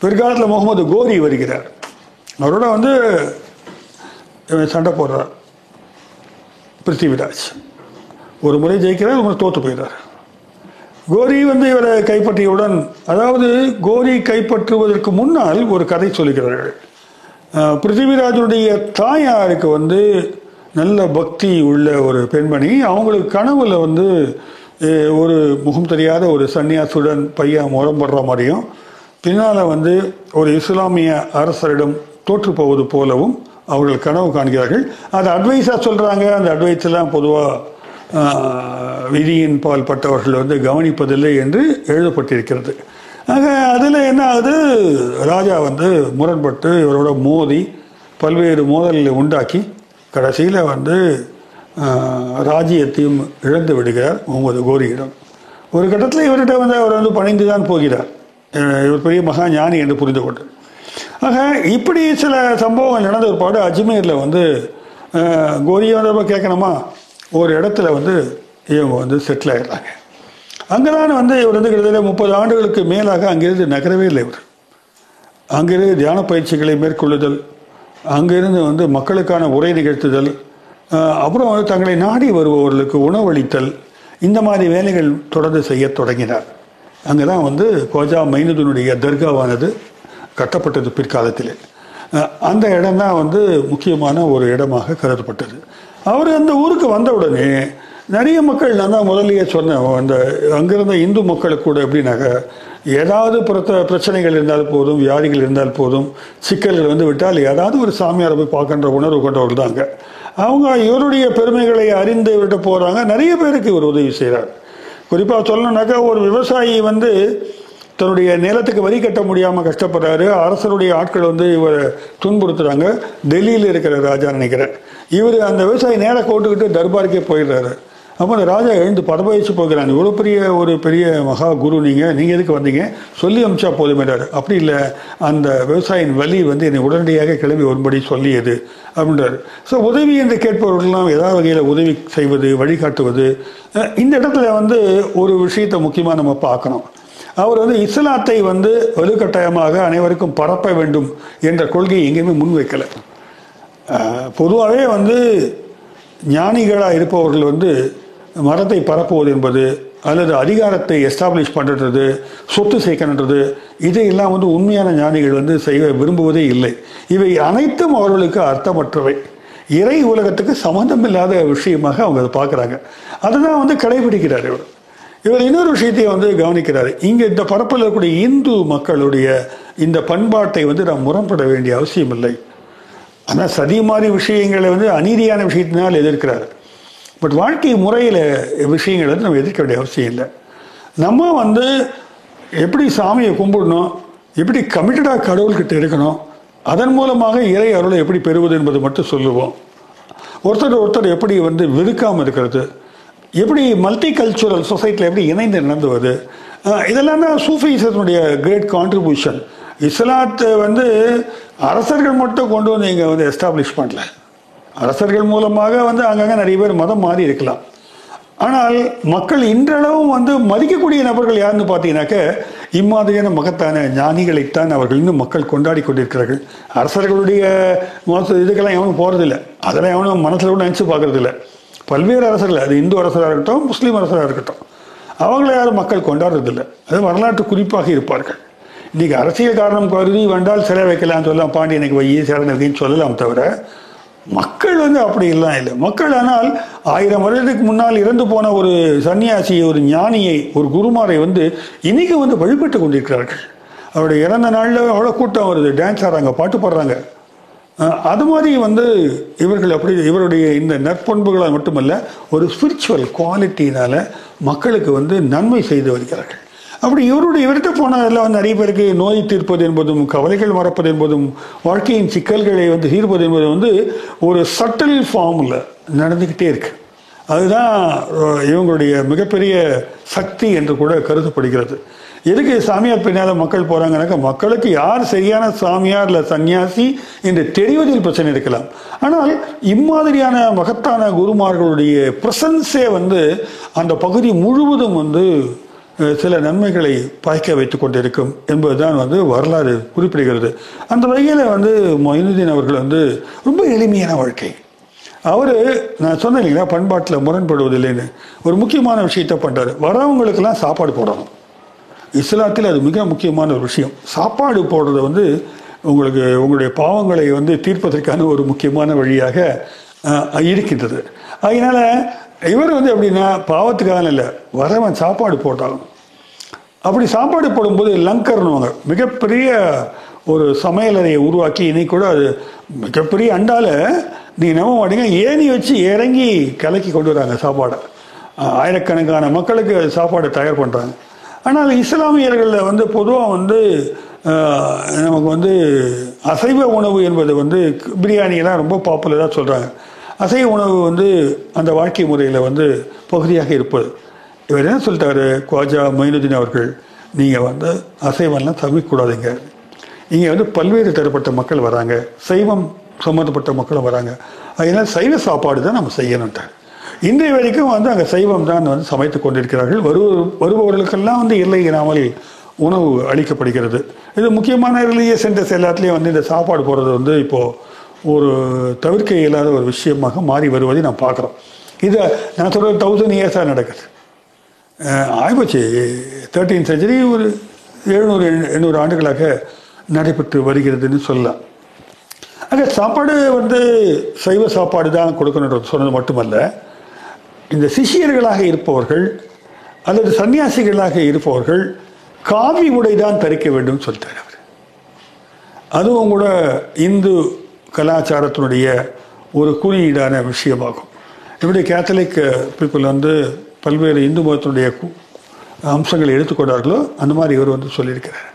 பிற்காலத்தில் முகமது கோரி வருகிறார். அவரோட வந்து இவன் சண்டை போடுறார். பிருத்திவிராஜ். ஒரு முறை ஜெயிக்கிறார் ஒரு முறை தோற்று போயிடுறார். கோரி வந்து இவரை கைப்பற்றியவுடன் அதாவது கோரி கைப்பற்றுவதற்கு முன்னால் ஒரு கதை சொல்லுகிறார்கள். பிருத்திவிராஜனுடைய தாயாருக்கு வந்து நல்ல பக்தி உள்ள ஒரு பெண்மணி. அவங்களுக்கு கனவுல வந்து ஒரு முகம் தெரியாத ஒரு சன்னியாசுடன் பையன் முரம்படுற மாதிரியும் பின்னால் வந்து ஒரு இஸ்லாமிய அரசரிடம் தோற்று போவது போலவும் அவர்கள் கனவு காண்கிறார்கள். அது அட்வைஸாக சொல்கிறாங்க அந்த அட்வைஸ் எல்லாம் பொதுவாக விதியின் பால் பட்டவர்கள் வந்து கவனிப்பதில்லை என்று எழுதப்பட்டிருக்கிறது. ஆக அதில் என்ன ஆகுது? ராஜா வந்து முரண்பட்டு இவரோட மோதி பல்வேறு மோதல்களை உண்டாக்கி கடைசியில் வந்து ராஜ்யத்தையும் இழந்து விடுகிறார் முகமது கோரியிடம். ஒரு கட்டத்தில் இவர்கிட்ட வந்து அவர் வந்து பணிந்து தான் போகிறார். இவர் பெரிய மகா ஞானி என்று புரிந்து கொண்டு ஆக இப்படி சில சம்பவங்கள் நடந்த பிற்பாடு அஜ்மீரில் வந்து அஹ், கேட்கணுமா? ஒரு இடத்துல வந்து இவங்க வந்து செட்டில் ஆயிடுறாங்க. அங்கே தான் வந்து இவர் வந்து கிட்டத்தட்ட முப்பது ஆண்டுகளுக்கு மேலாக அங்கிருந்து நகரவே இல்லை இவர். அங்கிருந்து தியான பயிற்சிகளை மேற்கொள்ளுதல் அங்கிருந்து வந்து மக்களுக்கான உரை நிகழ்த்துதல் அப்புறம் வந்து தங்களை நாடி வருபவர்களுக்கு உணவளித்தல் இந்த மாதிரி வேலைகள் தொடர்ந்து செய்ய தொடங்கினார். அங்கே தான் வந்து கோஜா மைனுதனுடைய தர்காவானது கட்டப்பட்டது பிற்காலத்தில். அந்த இடம் தான் வந்து முக்கியமான ஒரு இடமாக கருதப்பட்டது. அவர் அந்த ஊருக்கு வந்த உடனே நிறைய மக்கள் நான் தான் முதலியே சொன்னேன் அந்த அங்கிருந்த இந்து மக்களுக்கு கூட எப்படின்னாக்க ஏதாவது பிரச்ச பிரச்சனைகள் இருந்தால் போதும் வியாதிகள் இருந்தால் போதும் சிக்கல்கள் வந்து விட்டால் ஏதாவது ஒரு சாமியாரை போய் பார்க்கின்ற உணர்வு கொண்டவர்கள் தாங்க அவங்க இவருடைய பெருமைகளை அறிந்து விட்டு போகிறாங்க நிறைய பேருக்கு இவர் உதவி செய்கிறார் குறிப்பாக சொல்லணுன்னாக்கா ஒரு விவசாயி வந்து தன்னுடைய நிலத்துக்கு வரி கட்ட முடியாமல் கஷ்டப்படுறாரு. அரசருடைய ஆட்கள் வந்து இவரை துன்புறுத்துறாங்க. டெல்லியில் இருக்கிற ராஜா நினைக்கிறேன். இவர் அந்த விவசாயி நேராக கோட்டுக்கிட்டு தர்பாருக்கே போயிடுறாரு. அப்போ அந்த ராஜா எழுந்து பதபயிச்சு போகிறாங்க இவ்வளோ பெரிய ஒரு பெரிய மகா குரு நீங்கள் நீங்கள் எதுக்கு வந்தீங்க? சொல்லி அமிச்சா போதுமேடாரு அப்படி இல்லை. அந்த விவசாயின் வலி வந்து என்னை உடனடியாக கிளம்பி வரும்படி சொல்லியது அப்படின்றார். ஸோ உதவி என்று கேட்பவர்கள்லாம் ஏதாவது வகையில் உதவி செய்வது வழிகாட்டுவது இந்த இடத்துல வந்து ஒரு விஷயத்தை முக்கியமாக நம்ம பார்க்கணும். அவர் வந்து இஸ்லாத்தை வந்து வலுக்கட்டாயமாக அனைவருக்கும் பரப்ப வேண்டும் என்ற கொள்கையை எங்கேயுமே முன்வைக்கலை பொதுவாகவே வந்து ஞானிகளாக இருப்பவர்கள் வந்து மரத்தை பரப்புவது என்பது அல்லது அதிகாரத்தை எஸ்டாப்ளிஷ் பண்ணுறது சொத்து சேர்க்கணுன்றது இதையெல்லாம் வந்து உண்மையான ஞானிகள் வந்து செய்ய விரும்புவதே இல்லை. இவை அனைத்தும் அவர்களுக்கு அர்த்தமற்றவை. இறை உலகத்துக்கு சம்மந்தமில்லாத விஷயமாக அவங்க அதை பார்க்குறாங்க. அதுதான் வந்து கடைபிடிக்கிறார் இவர். இவர் இன்னொரு விஷயத்தை வந்து கவனிக்கிறார். இங்கே இந்த பரப்பில் இருக்கக்கூடிய இந்து மக்களுடைய இந்த பண்பாட்டை வந்து நாம் முரண்பட வேண்டிய அவசியம் இல்லை. ஆனால் சதி மாதிரி விஷயங்களை வந்து அநீதியான விஷயத்தினால் எதிர்க்கிறார். பட் வாழ்க்கை முறையில் விஷயங்களை வந்து நம்ம எதிர்க்க வேண்டிய அவசியம் இல்லை. நம்ம வந்து எப்படி சாமியை கும்பிடணும் எப்படி கமிட்டடாக கடவுள்கிட்ட இருக்கணும் அதன் மூலமாக இறை அருளை எப்படி பெறுவது என்பது மட்டும் சொல்லுவோம். ஒருத்தர் ஒருத்தர் எப்படி வந்து வெறுக்காமல் இருக்கிறது எப்படி மல்டி கல்ச்சுரல் சொசைட்டியில் எப்படி இணைந்து நடந்துவது இதெல்லாம் தான் சூஃபிசத்தினுடைய கிரேட் கான்ட்ரிபியூஷன் இஸ்லாத்தை வந்து அரசர்கள் மட்டும் கொண்டு வந்து இங்கே வந்து எஸ்டாப்ளிஷ் பண்ணல. அரசர்கள் மூலமாக வந்து அங்கங்கே நிறைய பேர் மதம் மாறி இருக்கலாம். ஆனால் மக்கள் இன்றளவும் வந்து மதிக்கக்கூடிய நபர்கள் யாருன்னு பார்த்தீங்கன்னாக்க இம்மாதிரியான மகத்தான ஞானிகளைத்தான் அவர்கள் இன்னும் மக்கள் கொண்டாடி கொண்டிருக்கிறார்கள். அரசர்களுடைய இதுக்கெல்லாம் எவனும் போகிறதில்ல அதெல்லாம் எவனும் மனசில் கூட நினச்சி பார்க்கறதில்ல. பல்வேறு அரசர்கள் அது இந்து அரசராக இருக்கட்டும் முஸ்லீம் அரசராக இருக்கட்டும் அவங்கள யாரும் மக்கள் கொண்டாடுறதில்லை. அது வரலாற்று குறிப்பாக இருப்பார்கள். இன்றைக்கி அரசியல் காரணம் கருதி வந்தால் சிலை வைக்கலாம்னு சொல்லலாம் பாண்டியனுக்கு வை சரணகின்னு சொல்லலாம் தவிர மக்கள் வந்து அப்படி எல்லாம் இல்லை. மக்கள் ஆனால் ஆயிரம் வருடத்துக்கு முன்னால் இறந்து போன ஒரு சன்னியாசியை ஒரு ஞானியை ஒரு குருமாரை வந்து இன்னைக்கு வந்து வழிபட்டு கொண்டிருக்கிறார்கள். அவருடைய இறந்த நாளில் அவ்வளோ கூட்டம் வருது. டான்ஸ் ஆடுறாங்க பாட்டு பாடுறாங்க. அது மாதிரி வந்து இவர்கள் அப்படி இவருடைய இந்த நற்பண்புகளால் மட்டுமல்ல ஒரு ஸ்பிரிச்சுவல் குவாலிட்டியினால் மக்களுக்கு வந்து நன்மை செய்து வருகிறார்கள். அப்படி இவருடைய இவர்கிட்ட போனதில் வந்து நிறைய பேருக்கு நோய் தீர்ப்பது என்பதும் கவலைகள் மறப்பது என்பதும் வாழ்க்கையின் சிக்கல்களை வந்து தீர்ப்பது என்பது வந்து ஒரு சட்டில் ஃபார்மில் நடந்துக்கிட்டே இருக்கு. அதுதான் இவங்களுடைய மிகப்பெரிய சக்தி என்று கூட கருதப்படுகிறது. எதுக்கு சாமியார் பின்னால் மக்கள் போகிறாங்கனாக்கா மக்களுக்கு யார் சரியான சாமியார் இல்லை சன்னியாசி என்று தெரிவதில் பிரச்சனை இருக்கலாம். ஆனால் இம்மாதிரியான மகத்தான குருமார்களுடைய பிரசன்ஸே வந்து அந்த பகுதி முழுவதும் வந்து சில நன்மைகளை பாய்க்க வைத்துக் கொண்டிருக்கும் என்பதுதான் வந்து வரலாறு குறிப்பிடுகிறது. அந்த வகையில் வந்து மொயினுதீன் அவர்கள் வந்து ரொம்ப எளிமையான வாழ்க்கை. அவர் நான் சொன்னேன் இல்லைங்களா பண்பாட்டில் முரண்படுவதில்லைன்னு. ஒரு முக்கியமான விஷயத்தை பண்ணுறாரு வரவங்களுக்கெல்லாம் சாப்பாடு போடணும். இஸ்லாத்தில் அது மிக முக்கியமான ஒரு விஷயம். சாப்பாடு போடுறது வந்து உங்களுக்கு உங்களுடைய பாவங்களை வந்து தீர்ப்பதற்கான ஒரு முக்கியமான வழியாக இருக்கின்றது. அதனால இவர் வந்து எப்படின்னா பாவத்துக்காக இல்லை. வரவன் சாப்பாடு போட்டாலும் அப்படி சாப்பாடு போடும்போது லங்கர்னுவாங்க மிகப்பெரிய ஒரு சமையலறையை உருவாக்கி இன்னைக்கு கூட அது மிகப்பெரிய அண்டால நீ நம்ப மாட்டீங்க ஏணி வச்சு இறங்கி கலக்கி கொண்டு வராங்க சாப்பாடை. ஆயிரக்கணக்கான மக்களுக்கு சாப்பாடு தயார் பண்ணுறாங்க ஆனால் இஸ்லாமியர்களில் வந்து பொதுவாக வந்து நமக்கு வந்து அசைவ உணவு என்பது வந்து பிரியாணியெல்லாம் ரொம்ப பாப்புலராக சொல்கிறாங்க அசைவ உணவு வந்து அந்த வாழ்க்கை முறையில் வந்து பகுதியாக இருப்பது. இவர் என்ன சொல்லிட்டாரு? குவாஜா மொயினுதீன் அவர்கள் நீங்கள் வந்து அசைவம்லாம் சமைக்கக்கூடாதுங்க. இங்கே வந்து பல்வேறு தரப்பட்ட மக்கள் வராங்க. சைவம் சம்மந்தப்பட்ட மக்களும் வராங்க. அதனால் சைவ சாப்பாடு தான் நம்ம செய்யணுன்ட்டார் இன்றைய வரைக்கும் வந்து அங்கே சைவம் தான் வந்து சமைத்து கொண்டிருக்கிறார்கள். வரு வருபவர்களுக்கெல்லாம் வந்து இல்லை இல்லாமல் உணவு அளிக்கப்படுகிறது. இது முக்கியமான ரிலீஜியஸ் சென்டர்ஸ் எல்லாத்துலேயும் வந்து இந்த சாப்பாடு போடுறது வந்து இப்போது ஒரு தவிர்க்க இயலாத ஒரு விஷயமாக மாறி வருவதை நாம் பார்க்குறோம். இதை நான் சொல்கிறது தௌசண்ட் இயர்ஸாக நடக்குது. அஹ் ஆயிப்போச்சு தேர்ட்டீன் செஞ்சுரி ஒரு எழுநூறு எண்ணூறு ஆண்டுகளாக நடைபெற்று வருகிறதுன்னு சொல்லலாம். ஆக சாப்பாடு வந்து சைவ சாப்பாடு தான் கொடுக்கணுன்றது சொன்னது மட்டுமல்ல இந்த சிஷியர்களாக இருப்பவர்கள் அல்லது சன்னியாசிகளாக இருப்பவர்கள் காவி உடை தான் தரிக்க வேண்டும் சொல்லிட்டார் அவர். அதுவும் கூட இந்து கலாச்சாரத்தினுடைய ஒரு குறியீடான விஷயமாகும். இப்படி கேத்தலிக் பீப்புள் வந்து பல்வேறு இந்து மதத்தினுடைய அம்சங்களை எடுத்துக்கொண்டார்களோ அந்த மாதிரி இவர் வந்து சொல்லியிருக்கிறார்.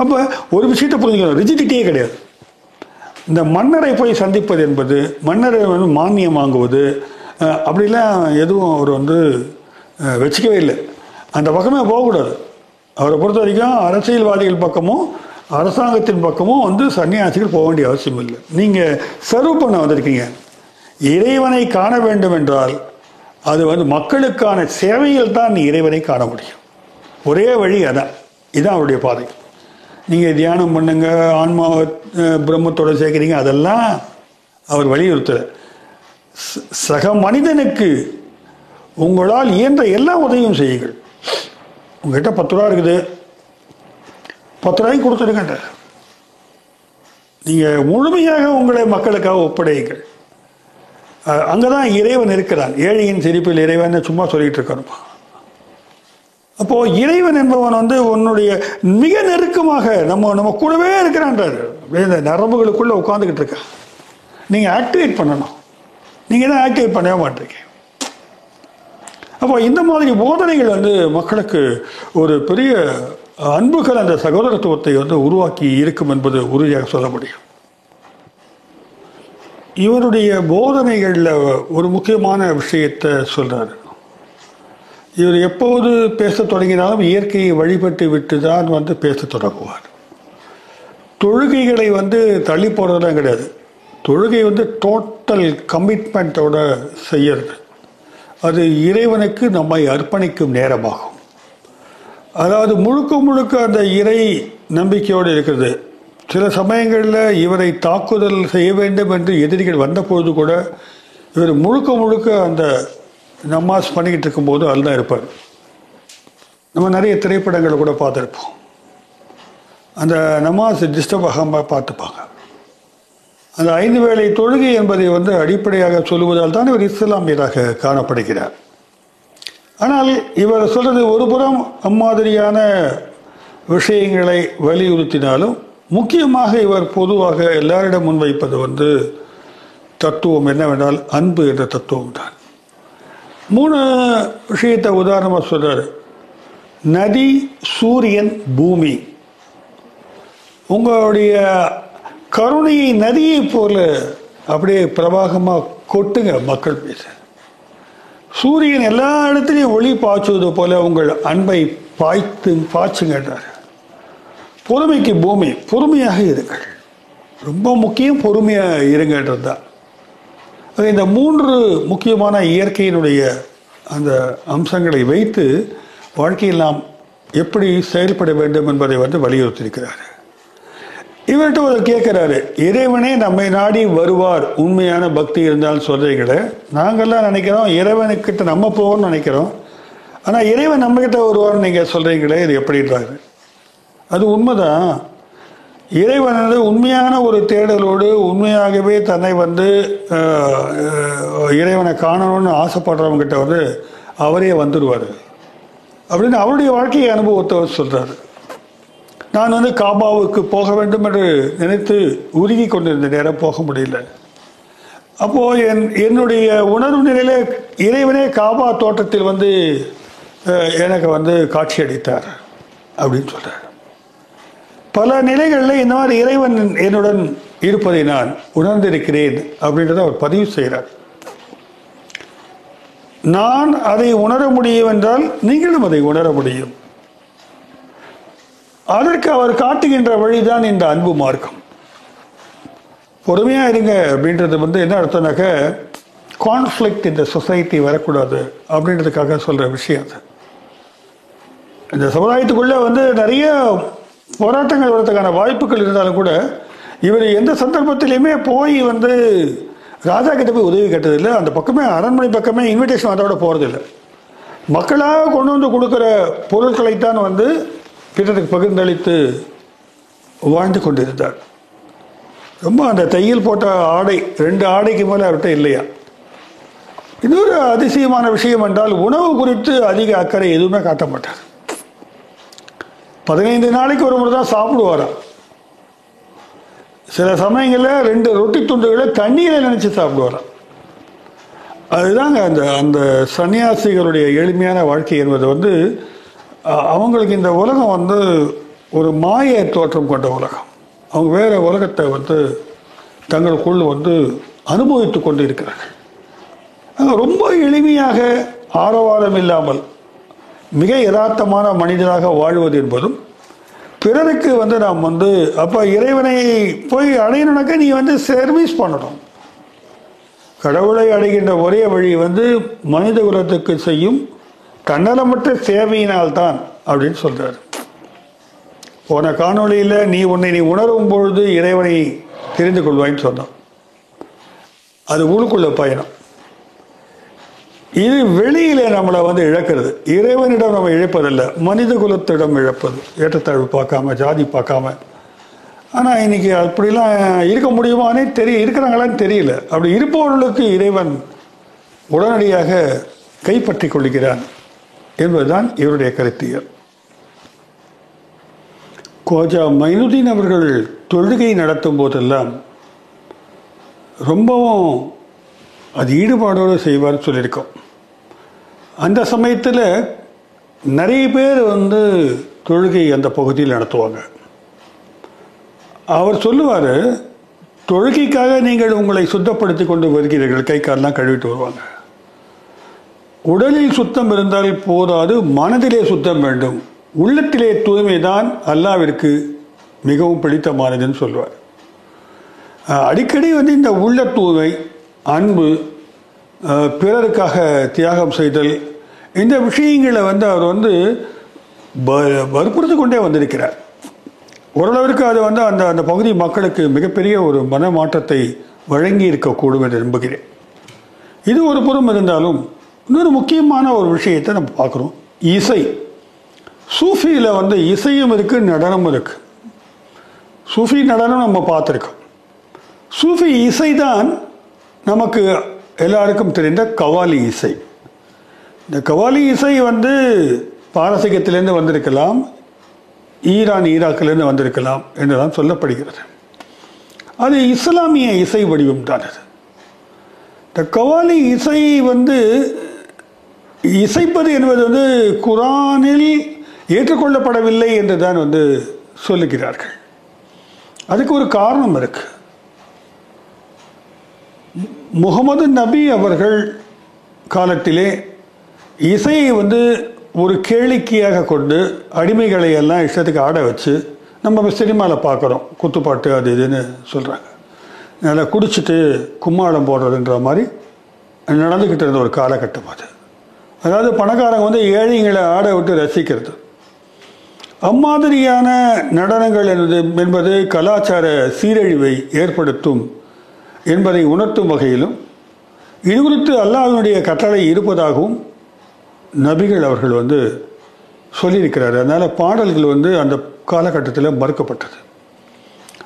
அப்போ ஒரு விஷயத்தை புரிஞ்சுக்கணும். ரிஜிடிட்டியே கிடையாது. இந்த மன்னரை போய் சந்திப்பது என்பது மன்னரை வந்து மானியம் வாங்குவது அப்படிலாம் எதுவும் அவர் வந்து வச்சுக்கவே இல்லை. அந்த பக்கமே போகக்கூடாது. அவரை பொறுத்த வரைக்கும் அரசியல்வாதிகள் பக்கமும் அரசாங்கத்தின் பக்கமும் வந்து சன்னியாசிகள் போக வேண்டிய அவசியம் இல்லை. நீங்கள் சர்வ் பண்ண வந்திருக்கீங்க. இறைவனை காண வேண்டும் என்றால் அது வந்து மக்களுக்கான சேவையில் தான் நீ இறைவனை காண முடியும். ஒரே வழி அதான் இதுதான் அவருடைய பாதை. நீங்கள் தியானம் பண்ணுங்க ஆன்மாவை பிரம்மத்தோட சேர்க்குறீங்க அதெல்லாம் அவர் வலியுறுத்தல. ச- சக மனிதனுக்கு உங்களால் இயன்ற எல்லா உதவியும் செய்யுங்கள். உங்ககிட்ட பத்து ரூபா இருக்குது. பத்து ரூபாய்க்கு கொடுத்துருங்க நீங்கள் முழுமையாக உங்களை மக்களுக்காக ஒப்படையுங்கள். அங்கே தான் இறைவன் இருக்கிறான் ஏழையின் சிரிப்பில் இறைவன் சும்மா சொல்லிகிட்டு இருக்கணும் அப்போது இறைவன் என்பவன் வந்து உன்னுடைய மிக நெருக்கமாக நம்ம நம்ம கூடவே இருக்கிறான்றார். அப்படியே இந்த நரம்புகளுக்குள்ளே உட்காந்துக்கிட்டு இருக்க. நீங்கள் ஆக்டிவேட் பண்ணணும். நீங்கள் தான் ஆக்டிவேட் பண்ணவே மாட்டீங்க. அப்போ இந்த மாதிரி போதனைகள் வந்து மக்களுக்கு ஒரு பெரிய அன்புகள் அந்த சகோதரத்துவத்தை வந்து உருவாக்கி இருக்கும் என்பது உறுதியாக சொல்ல முடியும். இவருடைய போதனைகளில் ஒரு முக்கியமான விஷயத்தை சொல்கிறார் இவர் எப்போது பேசத் தொடங்கினாலும் இயற்கையை வழிபட்டு விட்டு தான் வந்து பேசத் தொடங்குவார். தொழுகைகளை வந்து தள்ளி போடுறதுலாம் கிடையாது. தொழுகை வந்து டோட்டல் கமிட்மெண்ட்டோட செய்யறது. அது இறைவனுக்கு நம்மை அர்ப்பணிக்கும் நேரமாகும். அதாவது முழுக்க முழுக்க அந்த இறை நம்பிக்கையோடு இருக்கிறது. சில சமயங்களில் இவரை தாக்குதல் செய்ய வேண்டும் என்று எதிரிகள் வந்தபோது கூட இவர் முழுக்க முழுக்க அந்த நமாஸ் பண்ணிக்கிட்டு இருக்கும்போது அதுதான் இருப்பார். நம்ம நிறைய திரைப்படங்களை கூட பார்த்துருப்போம். அந்த நமாஸ் டிஸ்டர்ப் ஆகாமல் பார்த்துப்பாங்க. அந்த ஐந்து வேளை தொழுகை என்பதை வந்து அடிப்படையாக சொல்லுவதால் தான் இவர் இஸ்லாமியராக காணப்படுகிறார். ஆனால் இவர் சொல்றது ஒரு புறம் அம்மாதிரியான விஷயங்களை வலியுறுத்தினாலும் முக்கியமாக இவர் பொதுவாக எல்லாரிடம் முன்வைப்பது வந்து தத்துவம் என்னவென்றால் அன்பு என்ற தத்துவம் தான். மூணு விஷயத்தை உதாரணமாக சொல்றாரு. நதி சூரியன் பூமி. உங்களுடைய கருணையை நதியை போல அப்படியே பிரவாகமாக கொட்டுங்க மக்கள் பேச சூரியன் எல்லா இடத்துலையும் ஒளி பாய்ச்சுவது போல உங்கள் அன்பை பாய்த்து பாய்ச்சுங்கன்றார். பொறுமைக்கு பூமி பொறுமையாக இருங்கள். ரொம்ப முக்கியம் பொறுமையாக இருங்கன்றது தான். இந்த மூன்று முக்கியமான இயற்கையினுடைய அந்த அம்சங்களை வைத்து வாழ்க்கையில் நாம் எப்படி செயல்பட வேண்டும் என்பதை வந்து வலியுறுத்தியிருக்கிறார். இவர்கிட்ட ஒரு கேட்குறாரு இறைவனே நம்மை நாடி வருவார். உண்மையான பக்தி இருந்தாலும் சொல்றீங்களே நாங்கள்லாம் நினைக்கிறோம் இறைவனுக்கிட்ட நம்ம போவோம்னு நினைக்கிறோம். ஆனால் இறைவன் நம்மக்கிட்ட வருவார்னு நீங்கள் சொல்கிறீங்களே இது எப்படின்றாரு? அது உண்மைதான். இறைவனது உண்மையான ஒரு தேடலோடு உண்மையாகவே தன்னை வந்து இறைவனை காணணும்னு ஆசைப்படுறவங்கிட்ட வந்து அவரே வந்துடுவார் அப்படின்னு அவருடைய வாழ்க்கை அனுபவத்தை அவர் நான் வந்து காபாவுக்கு போக வேண்டும் என்று நினைத்து உருகி கொண்டிருந்த நேரம் போக முடியல. அப்போது என் என்னுடைய உணர்வு நிலையில இறைவனே காபா தோட்டத்தில் வந்து எனக்கு வந்து காட்சி அளித்தார் அப்படின்னு சொல்கிறார் பல நிலைகளில் இந்த மாதிரி இறைவன் என்னுடன் இருப்பதை நான் உணர்ந்திருக்கிறேன் அப்படின்றத அவர் பதிவு செய்கிறார். நான் அதை உணர முடியும் என்றால் நீங்களும் அதை உணர முடியும். அதற்கு அவர் காட்டுகின்ற வழிதான் இந்த அன்பு மார்க்கம். பொறுமையாக இருங்க அப்படின்றது வந்து என்ன அர்த்தம்னாக்க கான்ஃப்ளிக்ட் இந்த சொசைட்டி வரக்கூடாது அப்படின்றதுக்காக சொல்கிற விஷயம் அது. இந்த சமுதாயத்துக்குள்ளே வந்து நிறைய போராட்டங்கள் வரதுக்கான வாய்ப்புகள் இருந்தாலும் கூட இவர் எந்த சந்தர்ப்பத்திலையுமே போய் வந்து ராஜா கிட்ட போய் உதவி கேட்டதில்லை. அந்த பக்கமே அரண்மனை பக்கமே இன்விடேஷன் அதோட போகிறதில்லை மக்களாக கொண்டு வந்து கொடுக்குற பொருட்களைத்தான் வந்து பிறருக்கு பகிர்ந்தளித்து வாழ்ந்து கொண்டிருந்தார். ரொம்ப அந்த தையல் போட்ட ஆடை ரெண்டு ஆடைக்கு மேலே அவர்கிட்ட இல்லையா? இன்னொரு அதிசயமான விஷயம் என்றால் உணவு குறித்து அதிக அக்கறை எதுவுமே காட்ட மாட்டார். பதினைந்து நாளைக்கு ஒரு முறை தான் சாப்பிடுவாராம் சில சமயங்களில் ரெண்டு ரொட்டி துண்டுகளை தண்ணீரை நினச்சி சாப்பிடுவாராம் அதுதாங்க அந்த அந்த சன்னியாசிகளுடைய எளிமையான வாழ்க்கை என்பது வந்து அவங்களுக்கு இந்த உலகம் வந்து ஒரு மாய தோற்றம் கொண்ட உலகம். அவங்க வேறு உலகத்தை வந்து தங்களுக்குள் வந்து அனுபவித்து கொண்டு இருக்கிறார்கள் ரொம்ப எளிமையாக ஆரவாரம் இல்லாமல் மிக யதார்த்தமான மனிதனாக வாழ்வது என்பதும் பிறருக்கு வந்து நாம் வந்து அப்போ இறைவனை போய் அடையணுனாக்கா நீ வந்து சர்வீஸ் பண்ணணும். கடவுளை அடைகின்ற ஒரே வழி வந்து மனித குலத்துக்கு செய்யும் தன்னலமற்ற சேவையினால்தான் அப்படின்னு சொல்கிறார் போன காணொளியில் நீ உன்னை நீ உணரும் பொழுது இறைவனை தெரிந்து கொள்வாய்ன்னு சொன்னான். அது உள்ளுக்குள்ள பயணம். இது வெளியிலே நம்மளை வந்து இழக்கிறது. இறைவனிடம் நம்ம இழைப்பதில்லை. மனித குலத்திடம் இழப்பது. ஏற்றத்தாழ்வு பார்க்காம ஜாதி பார்க்காம. ஆனால் இன்னைக்கு அப்படிலாம் இருக்க முடியுமானே தெரிய இருக்கிறாங்களான்னு தெரியல. அப்படி இருப்பவர்களுக்கு இறைவன் உடனடியாக கைப்பற்றி கொள்கிறான் என்பதுதான் இவருடைய கருத்தியல். கோஜா மைனுதீன் அவர்கள் தொழுகை நடத்தும் போதெல்லாம் ரொம்பவும் அது ஈடுபாடோடு செய்வார் சொல்லியிருக்கோம். அந்த சமயத்தில் நிறைய பேர் வந்து தொழுகை அந்த பகுதியில் நடத்துவாங்க. அவர் சொல்லுவார் தொழுகைக்காக நீங்கள் உங்களை சுத்தப்படுத்தி கொண்டு வருகிறீர்கள். கை காலெலாம் கழுவிட்டு வருவாங்க. உடலில் சுத்தம் இருந்தால் போதாது மனதிலே சுத்தம் வேண்டும். உள்ளத்திலே தூய்மை தான் அல்லாவிற்கு மிகவும் பிடித்தமானதுன்னு சொல்லுவார். அடிக்கடி வந்து இந்த உள்ள தூய்மை அன்பு பிறருக்காக தியாகம் செய்தல் இந்த விஷயங்களை வந்து அவர் வந்து வ- கொண்டே வந்திருக்கிறார். ஓரளவிற்கு அது வந்து அந்த அந்த பகுதி மக்களுக்கு மிகப்பெரிய ஒரு மனமாற்றத்தை வழங்கி இருக்கக்கூடும் என்று நம்புகிறேன். இது ஒரு புறம் இருந்தாலும் இன்னொரு முக்கியமான ஒரு விஷயத்தை நம்ம பார்க்குறோம். இசை. சூஃபியில் வந்து இசையும் இருக்குது நடனமும் இருக்குது சூஃபி நடனம் நம்ம பார்த்துருக்கோம். சூஃபி இசை தான் நமக்கு எல்லாருக்கும் தெரிந்த கவாலி இசை. இந்த கவாலி இசை வந்து பாரசீகத்திலேருந்து வந்திருக்கலாம் ஈரான் ஈராக்கிலேருந்து வந்திருக்கலாம் என்றுதான் சொல்லப்படுகிறது. அது இஸ்லாமிய இசை வடிவம் தான் அது. இந்த கவாலி இசை வந்து இசைப்பது என்பது வந்து குரானில் ஏற்றுக்கொள்ளப்படவில்லை என்று தான் வந்து சொல்லுகிறார்கள். அதுக்கு ஒரு காரணம் இருக்கு. முகமது நபி அவர்கள் காலத்திலே இசையை வந்து ஒரு கேளிக்கையாக கொண்டு அடிமைகளை எல்லாம் இஷ்டத்துக்கு ஆட வச்சு நம்ம சினிமாவில் பார்க்குறோம். குத்துப்பாட்டு அது இதுன்னு சொல்கிறாங்க நல்லா குடிச்சிட்டு கும்மாளம் போடுறதுன்ற மாதிரி நடந்துக்கிட்டு இருந்த ஒரு காலகட்டம் அது. அதாவது பணக்காரங்க வந்து ஏழைங்களை ஆட விட்டு ரசிக்கிறது. அம்மாதிரியான நடனங்கள் என்பது என்பது கலாச்சார சீரழிவை ஏற்படுத்தும் என்பதை உணர்த்தும் வகையிலும் இது குறித்து அல்லாஹ்வினுடைய கட்டளை இருப்பதாகவும் நபிகள் அவர்கள் வந்து சொல்லியிருக்கிறார். அதனால் பாடல்கள் வந்து அந்த காலகட்டத்தில் மறுக்கப்பட்டது.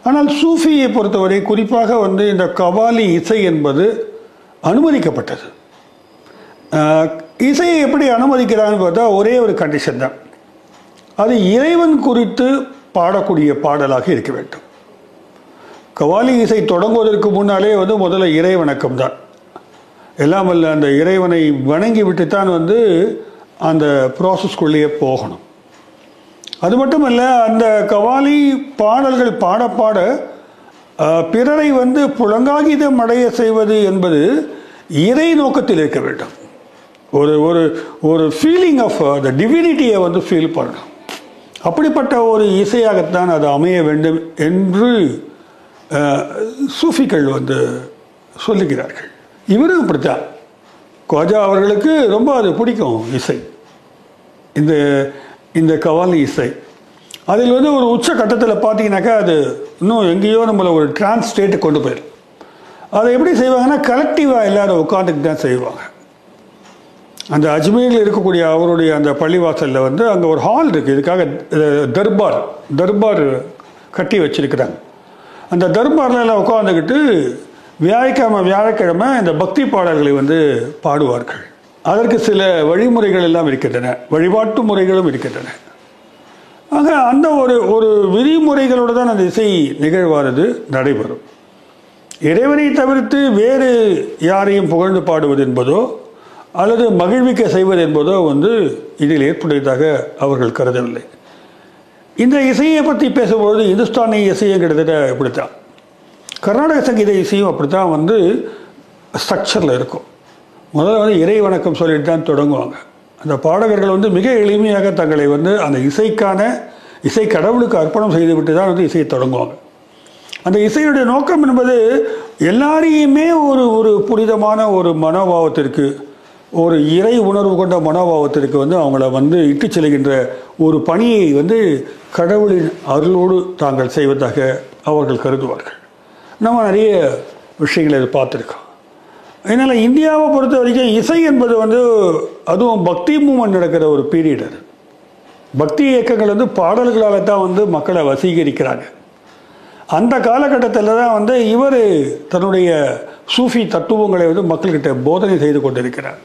ஆனால் சூஃபியை பொறுத்தவரை குறிப்பாக வந்து இந்த கவாலி இசை என்பது அனுமதிக்கப்பட்டது. இசையை எப்படி அனுமதிக்கிறான்னு பார்த்தா ஒரே ஒரு கண்டிஷன் தான். அது இறைவன் குறித்து பாடக்கூடிய பாடலாக இருக்க வேண்டும். கவாலி இசை தொடங்குவதற்கு முன்னாலே வந்து முதல்ல இறை வணக்கம் தான். எல்லாம் அல்ல அந்த இறைவனை வணங்கி விட்டுத்தான் வந்து அந்த ப்ராசஸ்க்குள்ளேயே போகணும். அது மட்டுமல்ல அந்த கவாலி பாடல்கள் பாட பாட பிறரை வந்து புலங்காகிதம் அடைய செய்வது என்பது இறை நோக்கத்தில் இருக்க வேண்டும். ஒரு ஒரு ஒரு ஃபீலிங் ஆஃப் த டிவினிட்டியை வந்து ஃபீல் பண்ணணும். அப்படிப்பட்ட ஒரு இசையாகத்தான் அது அமைய வேண்டும் என்று சூஃபிகள் வந்து சொல்லுகிறார்கள். இவரும் அப்படித்தான். கோஜா அவர்களுக்கு ரொம்ப அது பிடிக்கும் இசை. இந்த இந்த கவாலி இசை. அதில் வந்து ஒரு உச்ச கட்டத்தில் பார்த்தீங்கன்னாக்கா அது இன்னும் எங்கேயோ நம்மளை ஒரு டிரான்ஸ் ஸ்டேட்டுக்கு கொண்டு போயிடும். அதை எப்படி செய்வாங்கன்னா கலெக்டிவாக எல்லாரும் உட்காந்துட்டு தான் செய்வாங்க. அந்த அஜ்மீரில் இருக்கக்கூடிய அவருடைய அந்த பள்ளிவாசலில் வந்து அங்கே ஒரு ஹால் இருக்குது இதுக்காக தர்பார் தர்பார் கட்டி வச்சுருக்கிறாங்க. அந்த தர்பாரில் எல்லாம் உட்காந்துக்கிட்டு வியாழக்கிழமை வியாழக்கிழமை இந்த பக்தி பாடல்களை வந்து பாடுவார்கள். அதற்கு சில வழிமுறைகள் எல்லாம் இருக்கின்றன. வழிபாட்டு முறைகளும் இருக்கின்றன. ஆக அந்த ஒரு ஒரு விதிமுறைகளோடு தான் அந்த இசை நிகழ்வானது நடைபெறும். இறைவனை தவிர்த்து வேறு யாரையும் புகழ்ந்து பாடுவது என்பதோ அல்லது மகிழ்விக்க செய்வது என்பதோ வந்து இதில் ஏற்புடையதாக அவர்கள் கருதவில்லை. இந்த இசையை பற்றி பேசும்பொழுது இந்துஸ்தானி இசையும் கிட்டத்தட்ட இப்படித்தான் கர்நாடக சங்கீத இசையும் அப்படித்தான் வந்து ஸ்ட்ரக்சரில் இருக்கும். முதல்ல வந்து இறை வணக்கம் சொல்லிட்டு தான் தொடங்குவாங்க. அந்த பாடகர்கள் வந்து மிக எளிமையாக தங்களை வந்து அந்த இசைக்கான இசை கடவுளுக்கு அர்ப்பணம் செய்துவிட்டு தான் வந்து இசையை தொடங்குவாங்க. அந்த இசையுடைய நோக்கம் என்பது எல்லாரையுமே ஒரு ஒரு புனிதமான ஒரு மனோபாவத்திற்கு ஒரு இறை உணர்வு கொண்ட மனோபாவத்திற்கு வந்து அவங்கள வந்து இட்டு செல்கின்ற ஒரு பணியை வந்து கடவுளின் அருளோடு தாங்கள் செய்வதாக அவர்கள் கருதுவார்கள். நம்ம நிறைய விஷயங்களை இது பார்த்துருக்கோம். அதனால் இந்தியாவை பொறுத்த வரைக்கும் இசை என்பது வந்து அதுவும் பக்தி மூமெண்ட் நடக்கிற ஒரு பீரியட் அது. பக்தி இயக்கங்கள் வந்து பாடல்களால் தான் வந்து மக்களை வசீகரிக்கிறாங்க. அந்த காலகட்டத்தில் தான் வந்து இவர் தன்னுடைய சூஃபி தத்துவங்களை வந்து மக்கள்கிட்ட போதனை செய்து கொண்டிருக்கிறார்.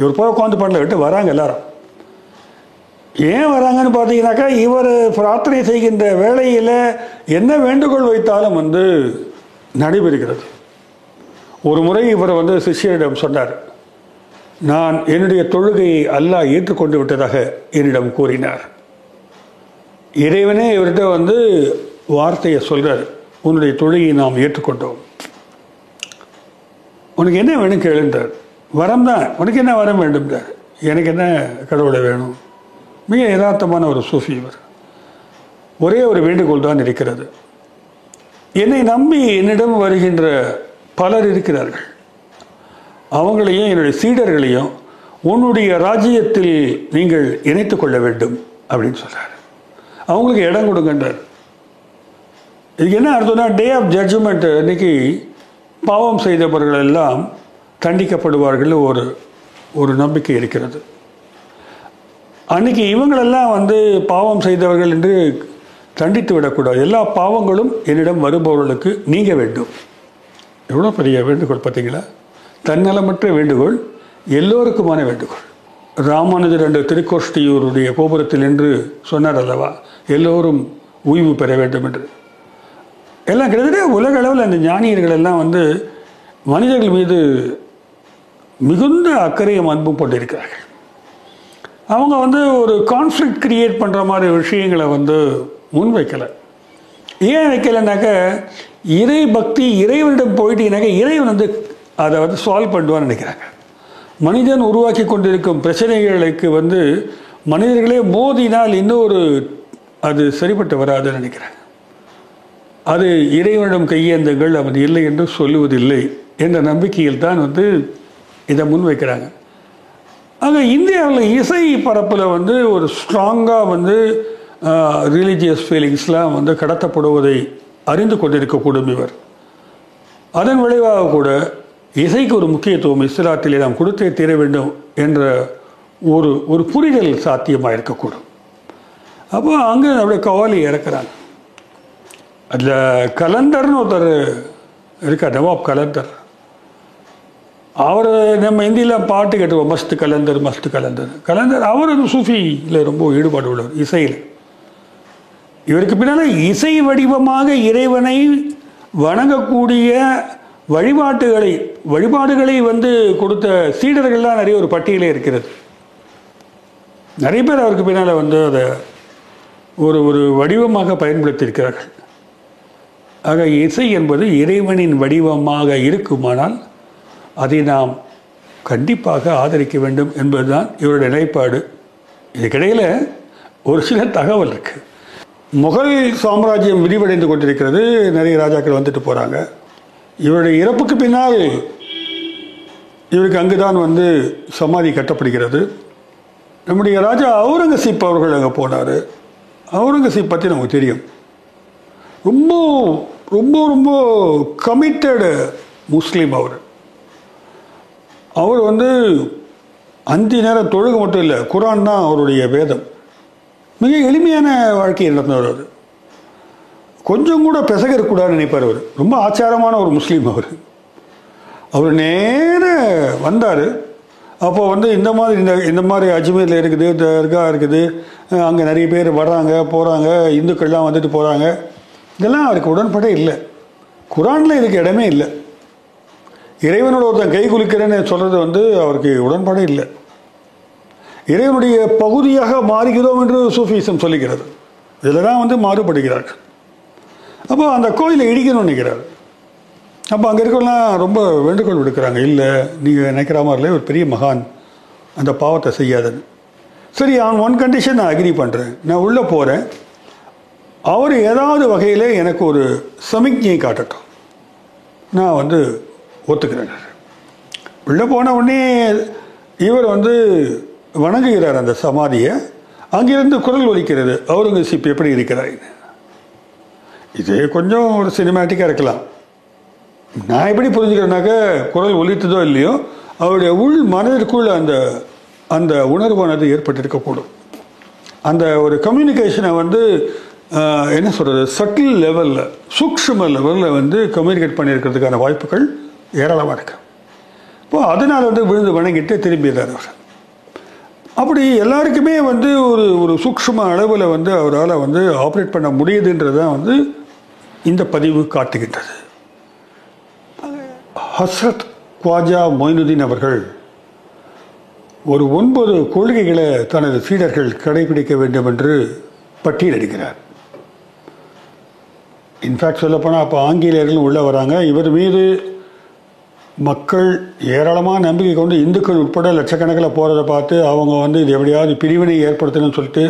இவர் போய் உட்காந்து பண்ணல விட்டு வராங்க எல்லாரும். ஏன் வராங்கன்னு பார்த்தீங்கன்னாக்கா இவர் பிரார்த்தனை செய்கின்ற வேளையில் என்ன வேண்டுகோள் வைத்தாலும் வந்து நடைபெறுகிறது. ஒரு முறை இவர் வந்து சிஷ்யரிடம் சொன்னார் நான் என்னுடைய தொழுகையை அல்லாஹ் ஏற்றுக்கொண்டு விட்டதாக என்னிடம் கூறினார். இறைவனே இவர்கிட்ட வந்து வார்த்தையை சொல்கிறார் உன்னுடைய தொழுகையை நாம் ஏற்றுக்கொண்டோம். உனக்கு என்ன வேணும்? கேளுன்றார். வரம் தான். உனக்கு என்ன வரம் வேண்டும்ன்றார் எனக்கு என்ன கடவுளை வேணும்? மிக யதார்த்தமான ஒரு சூஃபி இவர். ஒரே ஒரு வேண்டுகோள் தான் இருக்கிறது. என்னை நம்பி என்னிடம் வருகின்ற பலர் இருக்கிறார்கள். அவங்களையும் என்னுடைய சீடர்களையும் உன்னுடைய ராஜ்யத்தில் நீங்கள் இணைத்து கொள்ள வேண்டும் அப்படின்னு சொல்கிறார் அவங்களுக்கு இடம் கொடுங்கன்றார். இதுக்கு என்ன அர்த்தம்னா டே ஆஃப் ஜட்ஜ்மெண்ட் இன்னைக்கு பாவம் செய்தவர்கள் எல்லாம் தண்டிக்கப்படுவார்கள் ஒரு ஒரு நம்பிக்கை இருக்கிறது. அன்னைக்கு இவங்களெல்லாம் வந்து பாவம் செய்தவர்கள் என்று தண்டித்து விடக்கூடாது. எல்லா பாவங்களும் என்னிடம் வருபவர்களுக்கு நீங்க வேண்டும். எவ்வளோ பெரிய வேண்டுகோள் பார்த்தீங்களா? தன்னலமற்ற வேண்டுகோள் எல்லோருக்குமான வேண்டுகோள். ராமானுஜர் என்ற திருக்கோஷ்டியூருடைய கோபுரத்தில் என்று சொன்னார் அல்லவா? எல்லோரும் ஓய்வு பெற வேண்டும் என்று. எல்லாம் கிட்டத்தட்ட உலக அளவில் அந்த ஞானியர்கள் எல்லாம் வந்து மனிதர்கள் மீது மிகுந்த அக்கறையும் அன்பும் கொண்டிருக்கிறார்கள். அவங்க வந்து ஒரு கான்ஃப்ளிக் கிரியேட் பண்ணுற மாதிரி விஷயங்களை வந்து முன்வைக்கலை. ஏன் வைக்கலைனாக்க இறை பக்தி இறைவனிடம் போயிட்டீங்கனாக்க இறைவன் வந்து அதை வந்து சால்வ் பண்ணுவான்னு நினைக்கிறாங்க. மனிதன் உருவாக்கி கொண்டிருக்கும் பிரச்சனைகளுக்கு வந்து மனிதர்களே மோதினால் இன்னொரு அது சரிப்பட்டு வராதுன்னு நினைக்கிறாங்க. அது இறைவனிடம் கையேந்தங்கள் அவன் இல்லை என்று சொல்லுவதில்லை என்ற நம்பிக்கையில் தான் வந்து இதை முன்வைக்கிறாங்க ஆக இந்தியாவில் இசை பரப்பில் வந்து ஒரு ஸ்ட்ராங்காக வந்து ரிலீஜியஸ் ஃபீலிங்ஸ்லாம் வந்து கடத்தப்படுவதை அறிந்து கொண்டிருக்கக்கூடும் இவர். அதன் விளைவாக கூட இசைக்கு ஒரு முக்கியத்துவம் இஸ்லாத்திலே நாம் கொடுத்தே தீர வேண்டும் என்ற ஒரு ஒரு புரிதல் சாத்தியமாக இருக்கக்கூடும். அப்போ அங்கே அப்படியே கவாலி இறக்குறாங்க அதில் கலந்தர்னு ஒருத்தர் இருக்கார் நவாப் கலந்தர். அவர் நம்ம இந்தியில் பாட்டு கேட்டுருவோம் மஸ்து கலந்தர் மஸ்து கலந்தர். கலந்தர் அவர் சூஃபியில் ரொம்ப ஈடுபாடு உள்ளவர் இசையில். இவருக்கு பின்னால் இசை வடிவமாக இறைவனை வணங்கக்கூடிய வழிபாட்டுகளை வழிபாடுகளை வந்து கொடுத்த சீடர்கள்லாம் நிறைய ஒரு பட்டியலே இருக்கிறது. நிறைய பேர் அவருக்கு பின்னால் வந்து அதை ஒரு ஒரு வடிவமாக பயன்படுத்தியிருக்கிறார்கள். ஆக இசை என்பது இறைவனின் வடிவமாக இருக்குமானால் அதை நாம் கண்டிப்பாக ஆதரிக்க வேண்டும் என்பதுதான் இவருடைய நிலைப்பாடு. இதுக்கிடையில் ஒரு சில தகவல் இருக்குது முகல் சாம்ராஜ்யம் விரிவடைந்து கொண்டிருக்கிறது. நிறைய ராஜாக்கள் வந்துட்டு போகிறாங்க இவருடைய இறப்புக்கு பின்னால் இவருக்கு அங்கு தான் வந்து சமாதி கட்டப்படுகிறது. நம்முடைய ராஜா அவுரங்கசீப் அவர்கள் அங்கே போனார். அவுரங்கசீப் பற்றி நமக்கு தெரியும். ரொம்ப ரொம்ப ரொம்ப கமிட்டடு முஸ்லீம் அவர். அவர் வந்து அஞ்சு நேரம் தொழுக மட்டும் இல்லை குரான் தான் அவருடைய வேதம். மிக எளிமையான வாழ்க்கையை நடந்தவர் அவர். கொஞ்சம் கூட பிசக இருக்கக்கூடாதுன்னு நினைப்பார் அவர். ரொம்ப ஆச்சாரமான ஒரு முஸ்லீம் அவர். அவர் நேர வந்தார். அப்போ வந்து இந்த மாதிரி இந்த இந்த மாதிரி அஜ்மீரில் இருக்குது தர்கா இருக்குது அங்கே நிறைய பேர் வர்றாங்க போகிறாங்க இந்துக்கள்லாம் வந்துட்டு போகிறாங்க இதெல்லாம் அவருக்கு உடன்படே இல்லை. குரானில் இதுக்கு இடமே இல்லை. இறைவனோட ஒருத்தன் கை குலுக்கிறேன்னு சொல்கிறது வந்து அவருக்கு உடன்பாடே இல்லை. இறைவனுடைய பகுதியாக மாறுகிறோம் என்று சூஃபிசம் சொல்லுகிறது. இதில் தான் வந்து மாறுபடுகிறார்கள் அப்போ அந்த கோயிலை இடிக்கணும்னு நினைக்கிறார். அப்போ அங்கே இருக்கவங்களாம் ரொம்ப வேண்டுகோள் விடுக்கிறாங்க. இல்லை நீங்கள் நினைக்கிற மாதிரிலே ஒரு பெரிய மகான் அந்த பாவத்தை செய்யாதுன்னு சரி அவன் ஒன் கண்டிஷன் நான் அக்ரி பண்ணுறேன் நான் உள்ளே போகிறேன் அவர் ஏதாவது வகையில் எனக்கு ஒரு சமிக்ஞையை காட்டட்டும். நான் வந்து ஒத்துக்கிறார். உள்ளே போன உடனே இவர் வந்து வணங்குகிறார் அந்த சமாதியை. அங்கிருந்து குரல் ஒலிக்கிறது அவுரங்கசீப் எப்படி இருக்கிறார் இது கொஞ்சம் ஒரு சினிமேட்டிக்காக இருக்கலாம். நான் எப்படி புரிஞ்சுக்கிறேன்னாக்க குரல் ஒலித்ததோ இல்லையோ அவருடைய உள் மனதிற்குள்ள அந்த அந்த உணர்வானது ஏற்பட்டிருக்கக்கூடும். அந்த ஒரு கம்யூனிகேஷனை வந்து என்ன சொல்கிறது சட்டில் லெவலில் சூக்ஷ்ம லெவலில் வந்து கம்யூனிகேட் பண்ணியிருக்கிறதுக்கான வாய்ப்புகள் ஏராளமாக இருக்கு. இப்போ அதனால் வந்து விழுந்து வணங்கிட்டு திரும்பிடுறார் அவர். அப்படி எல்லாருக்குமே வந்து ஒரு ஒரு சூக்ஷ்ம அளவில் வந்து அவரால் வந்து ஆப்ரேட் பண்ண முடியுதுன்றதான் வந்து இந்த பதிவு காட்டுகின்றது. ஹஸ்ரத் குவாஜா மொயினுதீன் அவர்கள் ஒரு ஒன்பது கொள்கைகளை தனது சீடர்கள் கடைபிடிக்க வேண்டும் என்று பட்டியலிடுகிறார் இன்ஃபேக்ட் சொல்லப்போனால் அப்போ ஆங்கிலேயர்கள் உள்ளே வராங்க. இவர் மீது மக்கள் ஏராளமான நம்பிக்கை கொண்டு இந்துக்கள் உட்பட லட்சக்கணக்கில் போகிறத பார்த்து அவங்க வந்து இது எப்படியாவது பிரிவினை ஏற்படுத்தணும்னு சொல்லிட்டு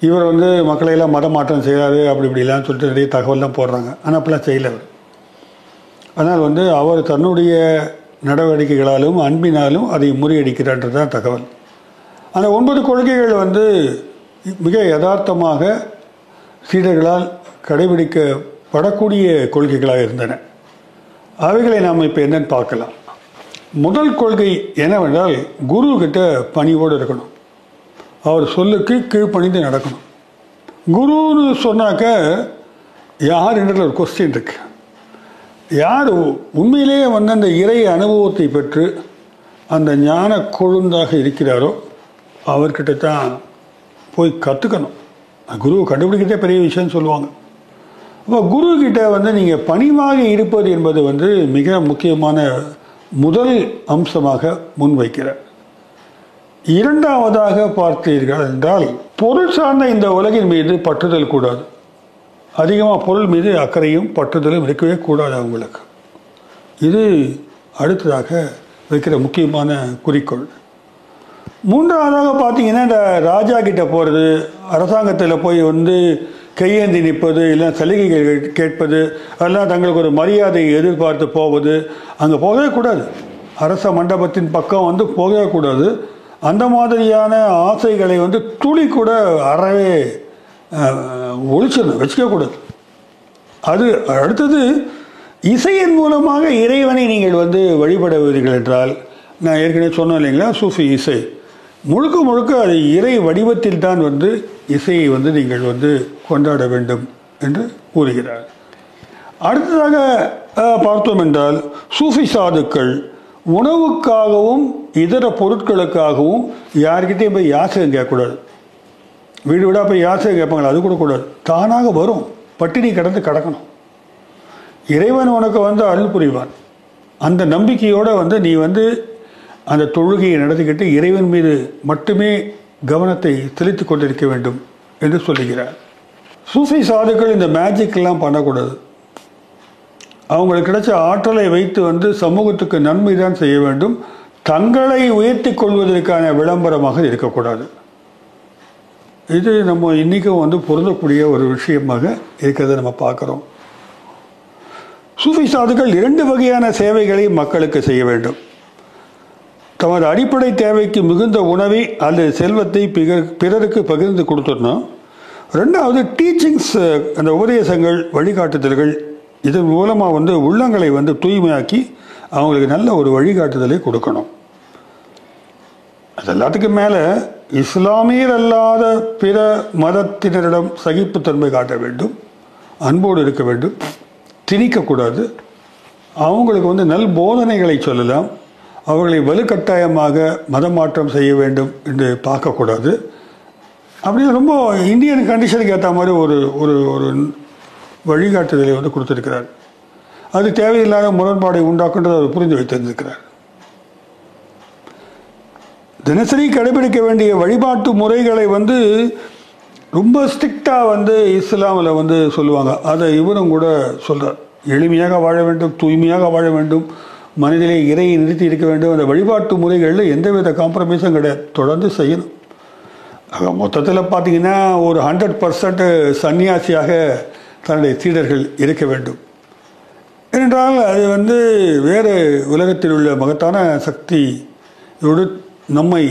இவர் வந்து மக்களையெல்லாம் மத மாற்றம் செய்கிறாரு அப்படி இப்படிலாம் சொல்லிட்டு நிறைய தகவல்லாம் போடுறாங்க. ஆனால் அப்படிலாம் செய்யலை அவர். ஆனால் வந்து அவர் தன்னுடைய நடவடிக்கைகளாலும் அன்பினாலும் அதை முறியடிக்கிறான்றது தான் தகவல். அந்த ஒன்பது கொள்கைகள் வந்து மிக யதார்த்தமாக சீடர்களால் கடைபிடிக்கப்படக்கூடிய கொள்கைகளாக இருந்தன. அவைகளை நாம் இப்போ என்னன்னு பார்க்கலாம். முதல் கொள்கை என்னவென்றால் குரு கிட்ட பணிவோடு இருக்கணும். அவர் சொல்லுக்கு கீழ்ப்பணிந்து நடக்கணும். குருன்னு சொன்னாக்க யார் என்ற ஒரு கொஸ்டின் இருக்கு. யார் உண்மையிலேயே வந்து அந்த இறை அனுபவத்தை பெற்று அந்த ஞான கொழுந்தாக இருக்கிறாரோ அவர்கிட்ட தான் போய் கற்றுக்கணும் குருவை கண்டுபிடிக்கிறதே பெரிய விஷயம்னு சொல்லுவாங்க. அப்போ குரு கிட்ட வந்து நீங்கள் பணிவாக இருப்பது என்பது வந்து மிக முக்கியமான முதல் அம்சமாக முன்வைக்கிறார். இரண்டாவதாக பார்த்தீர்கள் என்றால் பொருள் சார்ந்த இந்த உலகின் மீது பற்றுதல் கூடாது. அதிகமாக பொருள் மீது அக்கறையும் பற்றுதலும் இருக்கவே கூடாது அவங்களுக்கு. இது அடுத்ததாக வைக்கிற முக்கியமான குறிக்கோள். மூன்றாவதாக பார்த்தீங்கன்னா இந்த ராஜா கிட்ட போகிறது அரசாங்கத்தில் போய் வந்து கையேந்தி நிற்பது இல்லை சலுகைகள் கேட்பது அதெல்லாம் தங்களுக்கு ஒரு மரியாதையை எதிர்பார்த்து போவது அங்கே போகவே கூடாது. அரச மண்டபத்தின் பக்கம் வந்து போகவே கூடாது. அந்த மாதிரியான ஆசைகளை வந்து துளி கூட அறவே ஒழிச்சிடணும் வச்சுக்கக்கூடாது அது அடுத்தது இசையின் மூலமாக இறைவனை நீங்கள் வந்து வழிபடுவீர்கள் என்றால் நான் ஏற்கனவே சொன்னேன் இல்லைங்களா சூஃபி இசை. முழுக்க முழுக்க அது இறை வடிவத்தில் தான் வந்து இசையை வந்து நீங்கள் வந்து கொண்டாட வேண்டும் என்று கூறுகிறார். அடுத்ததாக பார்த்தோம் என்றால் சூஃபி சாதுக்கள் உணவுக்காகவும் இதர பொருட்களுக்காகவும் யார்கிட்டையும் போய் யாசகம் கேட்கக்கூடாது. வீடு வீடாக போய் யாசகம் கேட்பாங்களா? அது கூட கூடாது. தானாக வரும். பட்டினி கடந்து கிடக்கணும். இறைவன் உனக்கு வந்து அருள் புரிவான். அந்த நம்பிக்கையோடு வந்து நீ வந்து அந்த தொழுகையை நடத்திக்கிட்டு இறைவன் மீது மட்டுமே கவனத்தை செலுத்திக் கொண்டிருக்க வேண்டும் என்று சொல்லுகிறார். சூஃபி சாதுக்கள் இந்த மேஜிக்லாம் பண்ணக்கூடாது. அவங்களுக்கு கிடைச்ச ஆற்றலை வைத்து வந்து சமூகத்துக்கு நன்மை தான் செய்ய வேண்டும். தங்களை உயர்த்தி கொள்வதற்கான விளம்பரமாக இருக்கக்கூடாது. இது நம்ம இன்றைக்கும் வந்து பொருந்தக்கூடிய ஒரு விஷயமாக இருக்கிறத நம்ம பார்க்குறோம். சூஃபி சாதுக்கள் இரண்டு வகையான சேவைகளை மக்களுக்கு செய்ய வேண்டும். தமது அடிப்படை தேவைக்கு மிகுந்த உணவை அல்லது செல்வத்தை பிறருக்கு பகிர்ந்து கொடுத்துடணும் ரெண்டாவது டீச்சிங்ஸ் அந்த உபதேசங்கள் வழிகாட்டுதல்கள் இதன் மூலமாக வந்து உள்ளங்களை வந்து தூய்மையாக்கி அவங்களுக்கு நல்ல ஒரு வழிகாட்டுதலை கொடுக்கணும். அது எல்லாத்துக்கும் மேலே இஸ்லாமியர் அல்லாத பிற மதத்தினரிடம் சகிப்புத்தன்மை காட்ட வேண்டும் அன்போடு இருக்க வேண்டும் திணிக்கக்கூடாது. அவங்களுக்கு வந்து நல் போதனைகளை சொல்லலாம். அவர்களை வலுக்கட்டாயமாக மதமாற்றம் செய்ய வேண்டும் என்று பார்க்கக்கூடாது. அப்படின்னு ரொம்ப இந்தியன் கண்டிஷனுக்கு ஏற்ற மாதிரி ஒரு ஒரு ஒரு வழிகாட்டுதலை வந்து கொடுத்துருக்கிறார். அது தேவையில்லாத முரண்பாடை உண்டாக்குன்றதை அவர் புரிந்து வைத்திருந்திருக்கிறார். தினசரி கடைபிடிக்க வேண்டிய வழிபாட்டு முறைகளை வந்து ரொம்ப ஸ்ட்ரிக்டாக வந்து இஸ்லாமில் வந்து சொல்லுவாங்க. அதை இவரும் கூட சொல்கிறார் எளிமையாக வாழ வேண்டும் தூய்மையாக வாழ வேண்டும் மனதிலே இறையை நிறுத்தி இருக்க வேண்டும் அந்த வழிபாட்டு முறைகளில் எந்தவித காம்ப்ரமைஸும் கிடையாது. தொடர்ந்து செய்யணும். ஆக மொத்தத்தில் பார்த்தீங்கன்னா ஒரு ஹண்ட்ரட் பர்சன்ட் சன்னியாசியாக தன்னுடைய சீடர்கள் இருக்க வேண்டும். ஏனென்றால் அது வந்து வேறு உலகத்தில் உள்ள மகத்தான சக்தியோடு நம்மை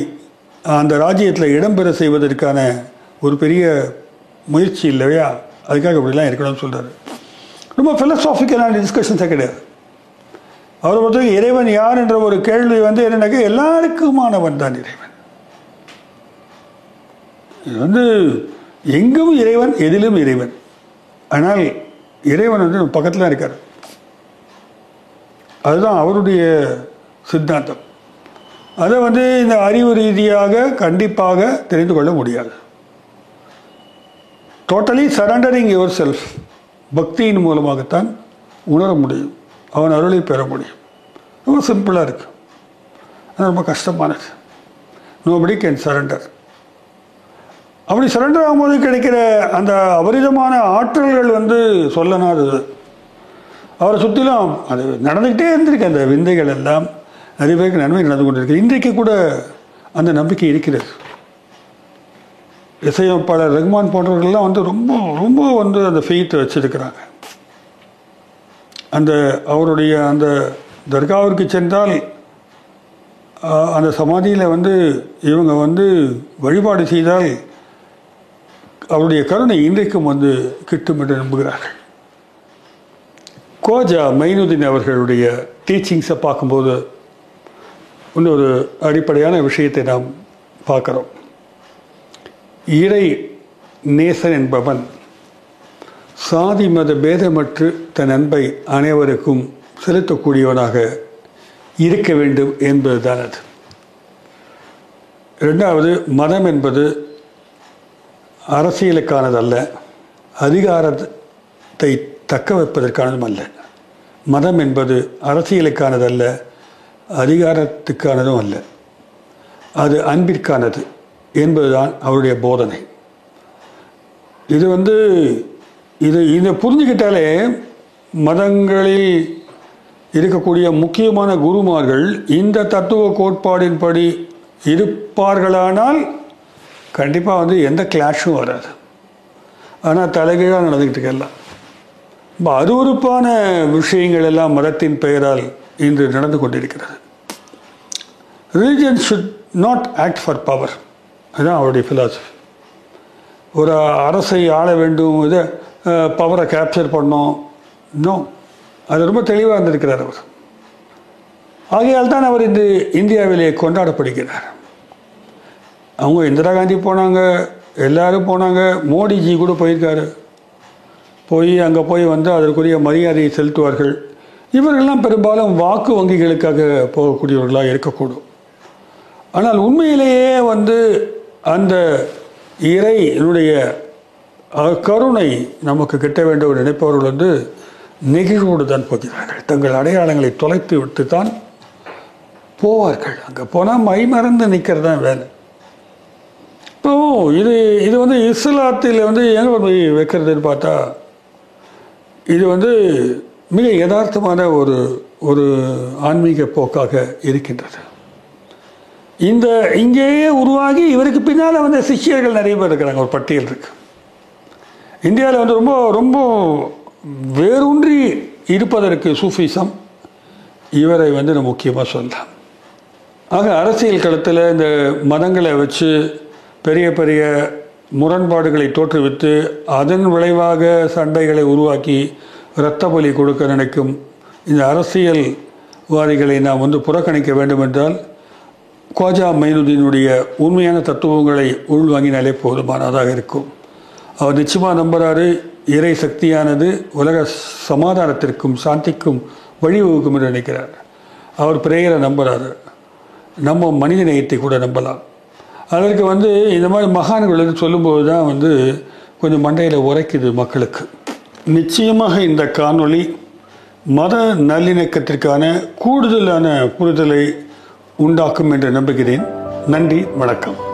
அந்த ராஜ்யத்தில் இடம்பெற செய்வதற்கான ஒரு பெரிய முயற்சி இல்லையா? அதுக்காக இப்படிலாம் இருக்கணும்னு சொல்கிறாரு ரொம்ப ஃபிலசாஃபிக்கலான டிஸ்கஷன்ஸே கிடையாது. அவரை பொறுத்தவரைக்கும் இறைவன் யார் என்ற ஒரு கேள்வி வந்து என்னன்னாக்கா எல்லாருக்குமானவன் தான் இறைவன். இது வந்து எங்கும் இறைவன் எதிலும் இறைவன். ஆனால் இறைவன் வந்து பக்கத்தில் இருக்கார். அதுதான் அவருடைய சித்தாந்தம். அதை வந்து இந்த அறிவு ரீதியாக கண்டிப்பாக தெரிந்து கொள்ள முடியாது. டோட்டலி சரண்டரிங் யுவர் செல்ஃப் பக்தியின் மூலமாகத்தான் உணர முடியும். அவன் அருளை பெற முடியும். ரொம்ப சிம்பிளாக இருக்குது அது ரொம்ப கஷ்டமானது. நோபடி கேன் சரண்டர் அப்படி சரண்டர் ஆகும்போது கிடைக்கிற அந்த அபரிதமான ஆற்றல்கள் வந்து சொல்லனாதது அவரை சுற்றிலும் அது நடந்துக்கிட்டே இருந்திருக்கு. அந்த விந்தைகள் எல்லாம் நிறைய பேருக்கு நன்மை நடந்து கொண்டிருக்கு. இன்றைக்கு கூட அந்த நம்பிக்கை இருக்கிறது. இசையமைப்பாளர் ரகுமான் போன்றவர்கள்லாம் வந்து ரொம்ப ரொம்ப வந்து அந்த ஃபெய்த்தை வச்சுருக்கிறாங்க. அந்த அவருடைய அந்த தர்காவிற்கு சென்றால் அந்த சமாதியில் வந்து இவங்க வந்து வழிபாடு செய்தால் அவருடைய கருணை இன்றைக்கும் வந்து கிட்டும் என்று நம்புகிறார்கள். கோஜா மைனுதீன் அவர்களுடைய டீச்சிங்ஸை பார்க்கும்போது இன்னொரு அடிப்படையான விஷயத்தை நாம் பார்க்குறோம். இறை நேசன் என்பவன் சாதி மத பேதமற்று தன் அன்பை அனைவருக்கும் செலுத்தக்கூடியவனாக இருக்க வேண்டும் என்பதுதான் அது. ரெண்டாவது மதம் என்பது அரசியலுக்கானதல்ல அதிகாரத்தை தக்க வைப்பதற்கானதும் அல்ல. மதம் என்பது அரசியலுக்கானதல்ல அதிகாரத்துக்கானதும் அல்ல. அது அன்பிற்கானது என்பதுதான் அவருடைய போதனை. இது வந்து இது இதை புரிஞ்சுக்கிட்டாலே மதங்களில் இருக்கக்கூடிய முக்கியமான குருமார்கள் இந்த தத்துவ கோட்பாடின்படி இருப்பார்களானால் கண்டிப்பாக வந்து எந்த கிளாஷும் வராது. ஆனால் தலைகீழாக நடந்துக்கிட்டு இருக்கலாம் இப்போ அருவருப்பான விஷயங்கள் எல்லாம் மதத்தின் பெயரால் இன்று நடந்து கொண்டிருக்கிறது. Religion should not act for power அதுதான் அவருடைய ஃபிலாசபி ஒரு அரசை ஆள வேண்டும் இதை பவரை கேப்சர் பண்ணோம். இன்னும் அது ரொம்ப தெளிவாக இருந்திருக்கிறார் அவர். ஆகையால் தான் அவர் இந்த இந்தியாவிலே கொண்டாடப்படுகிறார். அவங்க இந்திரா காந்தி போனாங்க எல்லாரும் போனாங்க மோடிஜி கூட போயிருக்காரு. போய் அங்கே போய் வந்து அதற்குரிய மரியாதையை செலுத்துவார்கள். இவர்கள்லாம் பெரும்பாலும் வாக்கு வங்கிகளுக்காக போகக்கூடியவர்களாக இருக்கக்கூடும். ஆனால் உண்மையிலேயே வந்து அந்த இறைனுடைய கருணை நமக்கு கிட்ட வேண்டும் நினைப்பவர்கள் வந்து நெகிழ்வோடு தான் போகிறார்கள். தங்கள் அடையாளங்களை தொலைத்து விட்டு தான் போவார்கள். அங்கே போனால் மைமறந்து நிற்கிறது தான் வேலை. இப்போ இது இது வந்து இஸ்லாத்தில் வந்து எங்கே போய் வைக்கிறதுன்னு பார்த்தா இது வந்து மிக யதார்த்தமான ஒரு ஒரு ஆன்மீக போக்காக இருக்கின்றது. இந்த இங்கேயே உருவாகி இவருக்கு பின்னால் வந்து சிஷியர்கள் நிறைய பேர் இருக்கிறாங்க. ஒரு பட்டியல் இருக்குது இந்தியாவில் வந்து ரொம்ப ரொம்ப வேரூன்றி இருப்பதற்கு சூஃபிசம் இவரை வந்து நம்ம முக்கியமாக சொல்லலாம் ஆக அரசியல் களத்தில் இந்த மதங்களை வச்சு பெரிய பெரிய முரண்பாடுகளை தோற்றுவித்து அதன் விளைவாக சண்டைகளை உருவாக்கி இரத்த பலி கொடுக்க நினைக்கும் இந்த அரசியல்வாதிகளை நாம் வந்து புறக்கணிக்க வேண்டும் என்றால் கோஜா மைனுதீனுடைய உண்மையான தத்துவங்களை உள்வாங்கினாலே போதுமானதாக இருக்கும். அவர் நிச்சயமாக நம்புறாரு. இறை சக்தியானது உலக சமாதானத்திற்கும் சாந்திக்கும் வழிவகுக்கும் என்று நினைக்கிறார். அவர் பிரேயரை நம்புகிறாரு நம்ம மனித நேயத்தை கூட நம்பலாம். அதற்கு வந்து இந்த மாதிரி மகான்கள் வந்து சொல்லும்போது தான் வந்து கொஞ்சம் மண்டையில் உரைக்குது மக்களுக்கு. நிச்சயமாக இந்த காணொளி மத நல்லிணக்கத்திற்கான கூடுதலான புரிதலை உண்டாக்கும் என்று நம்புகிறேன். நன்றி வணக்கம்.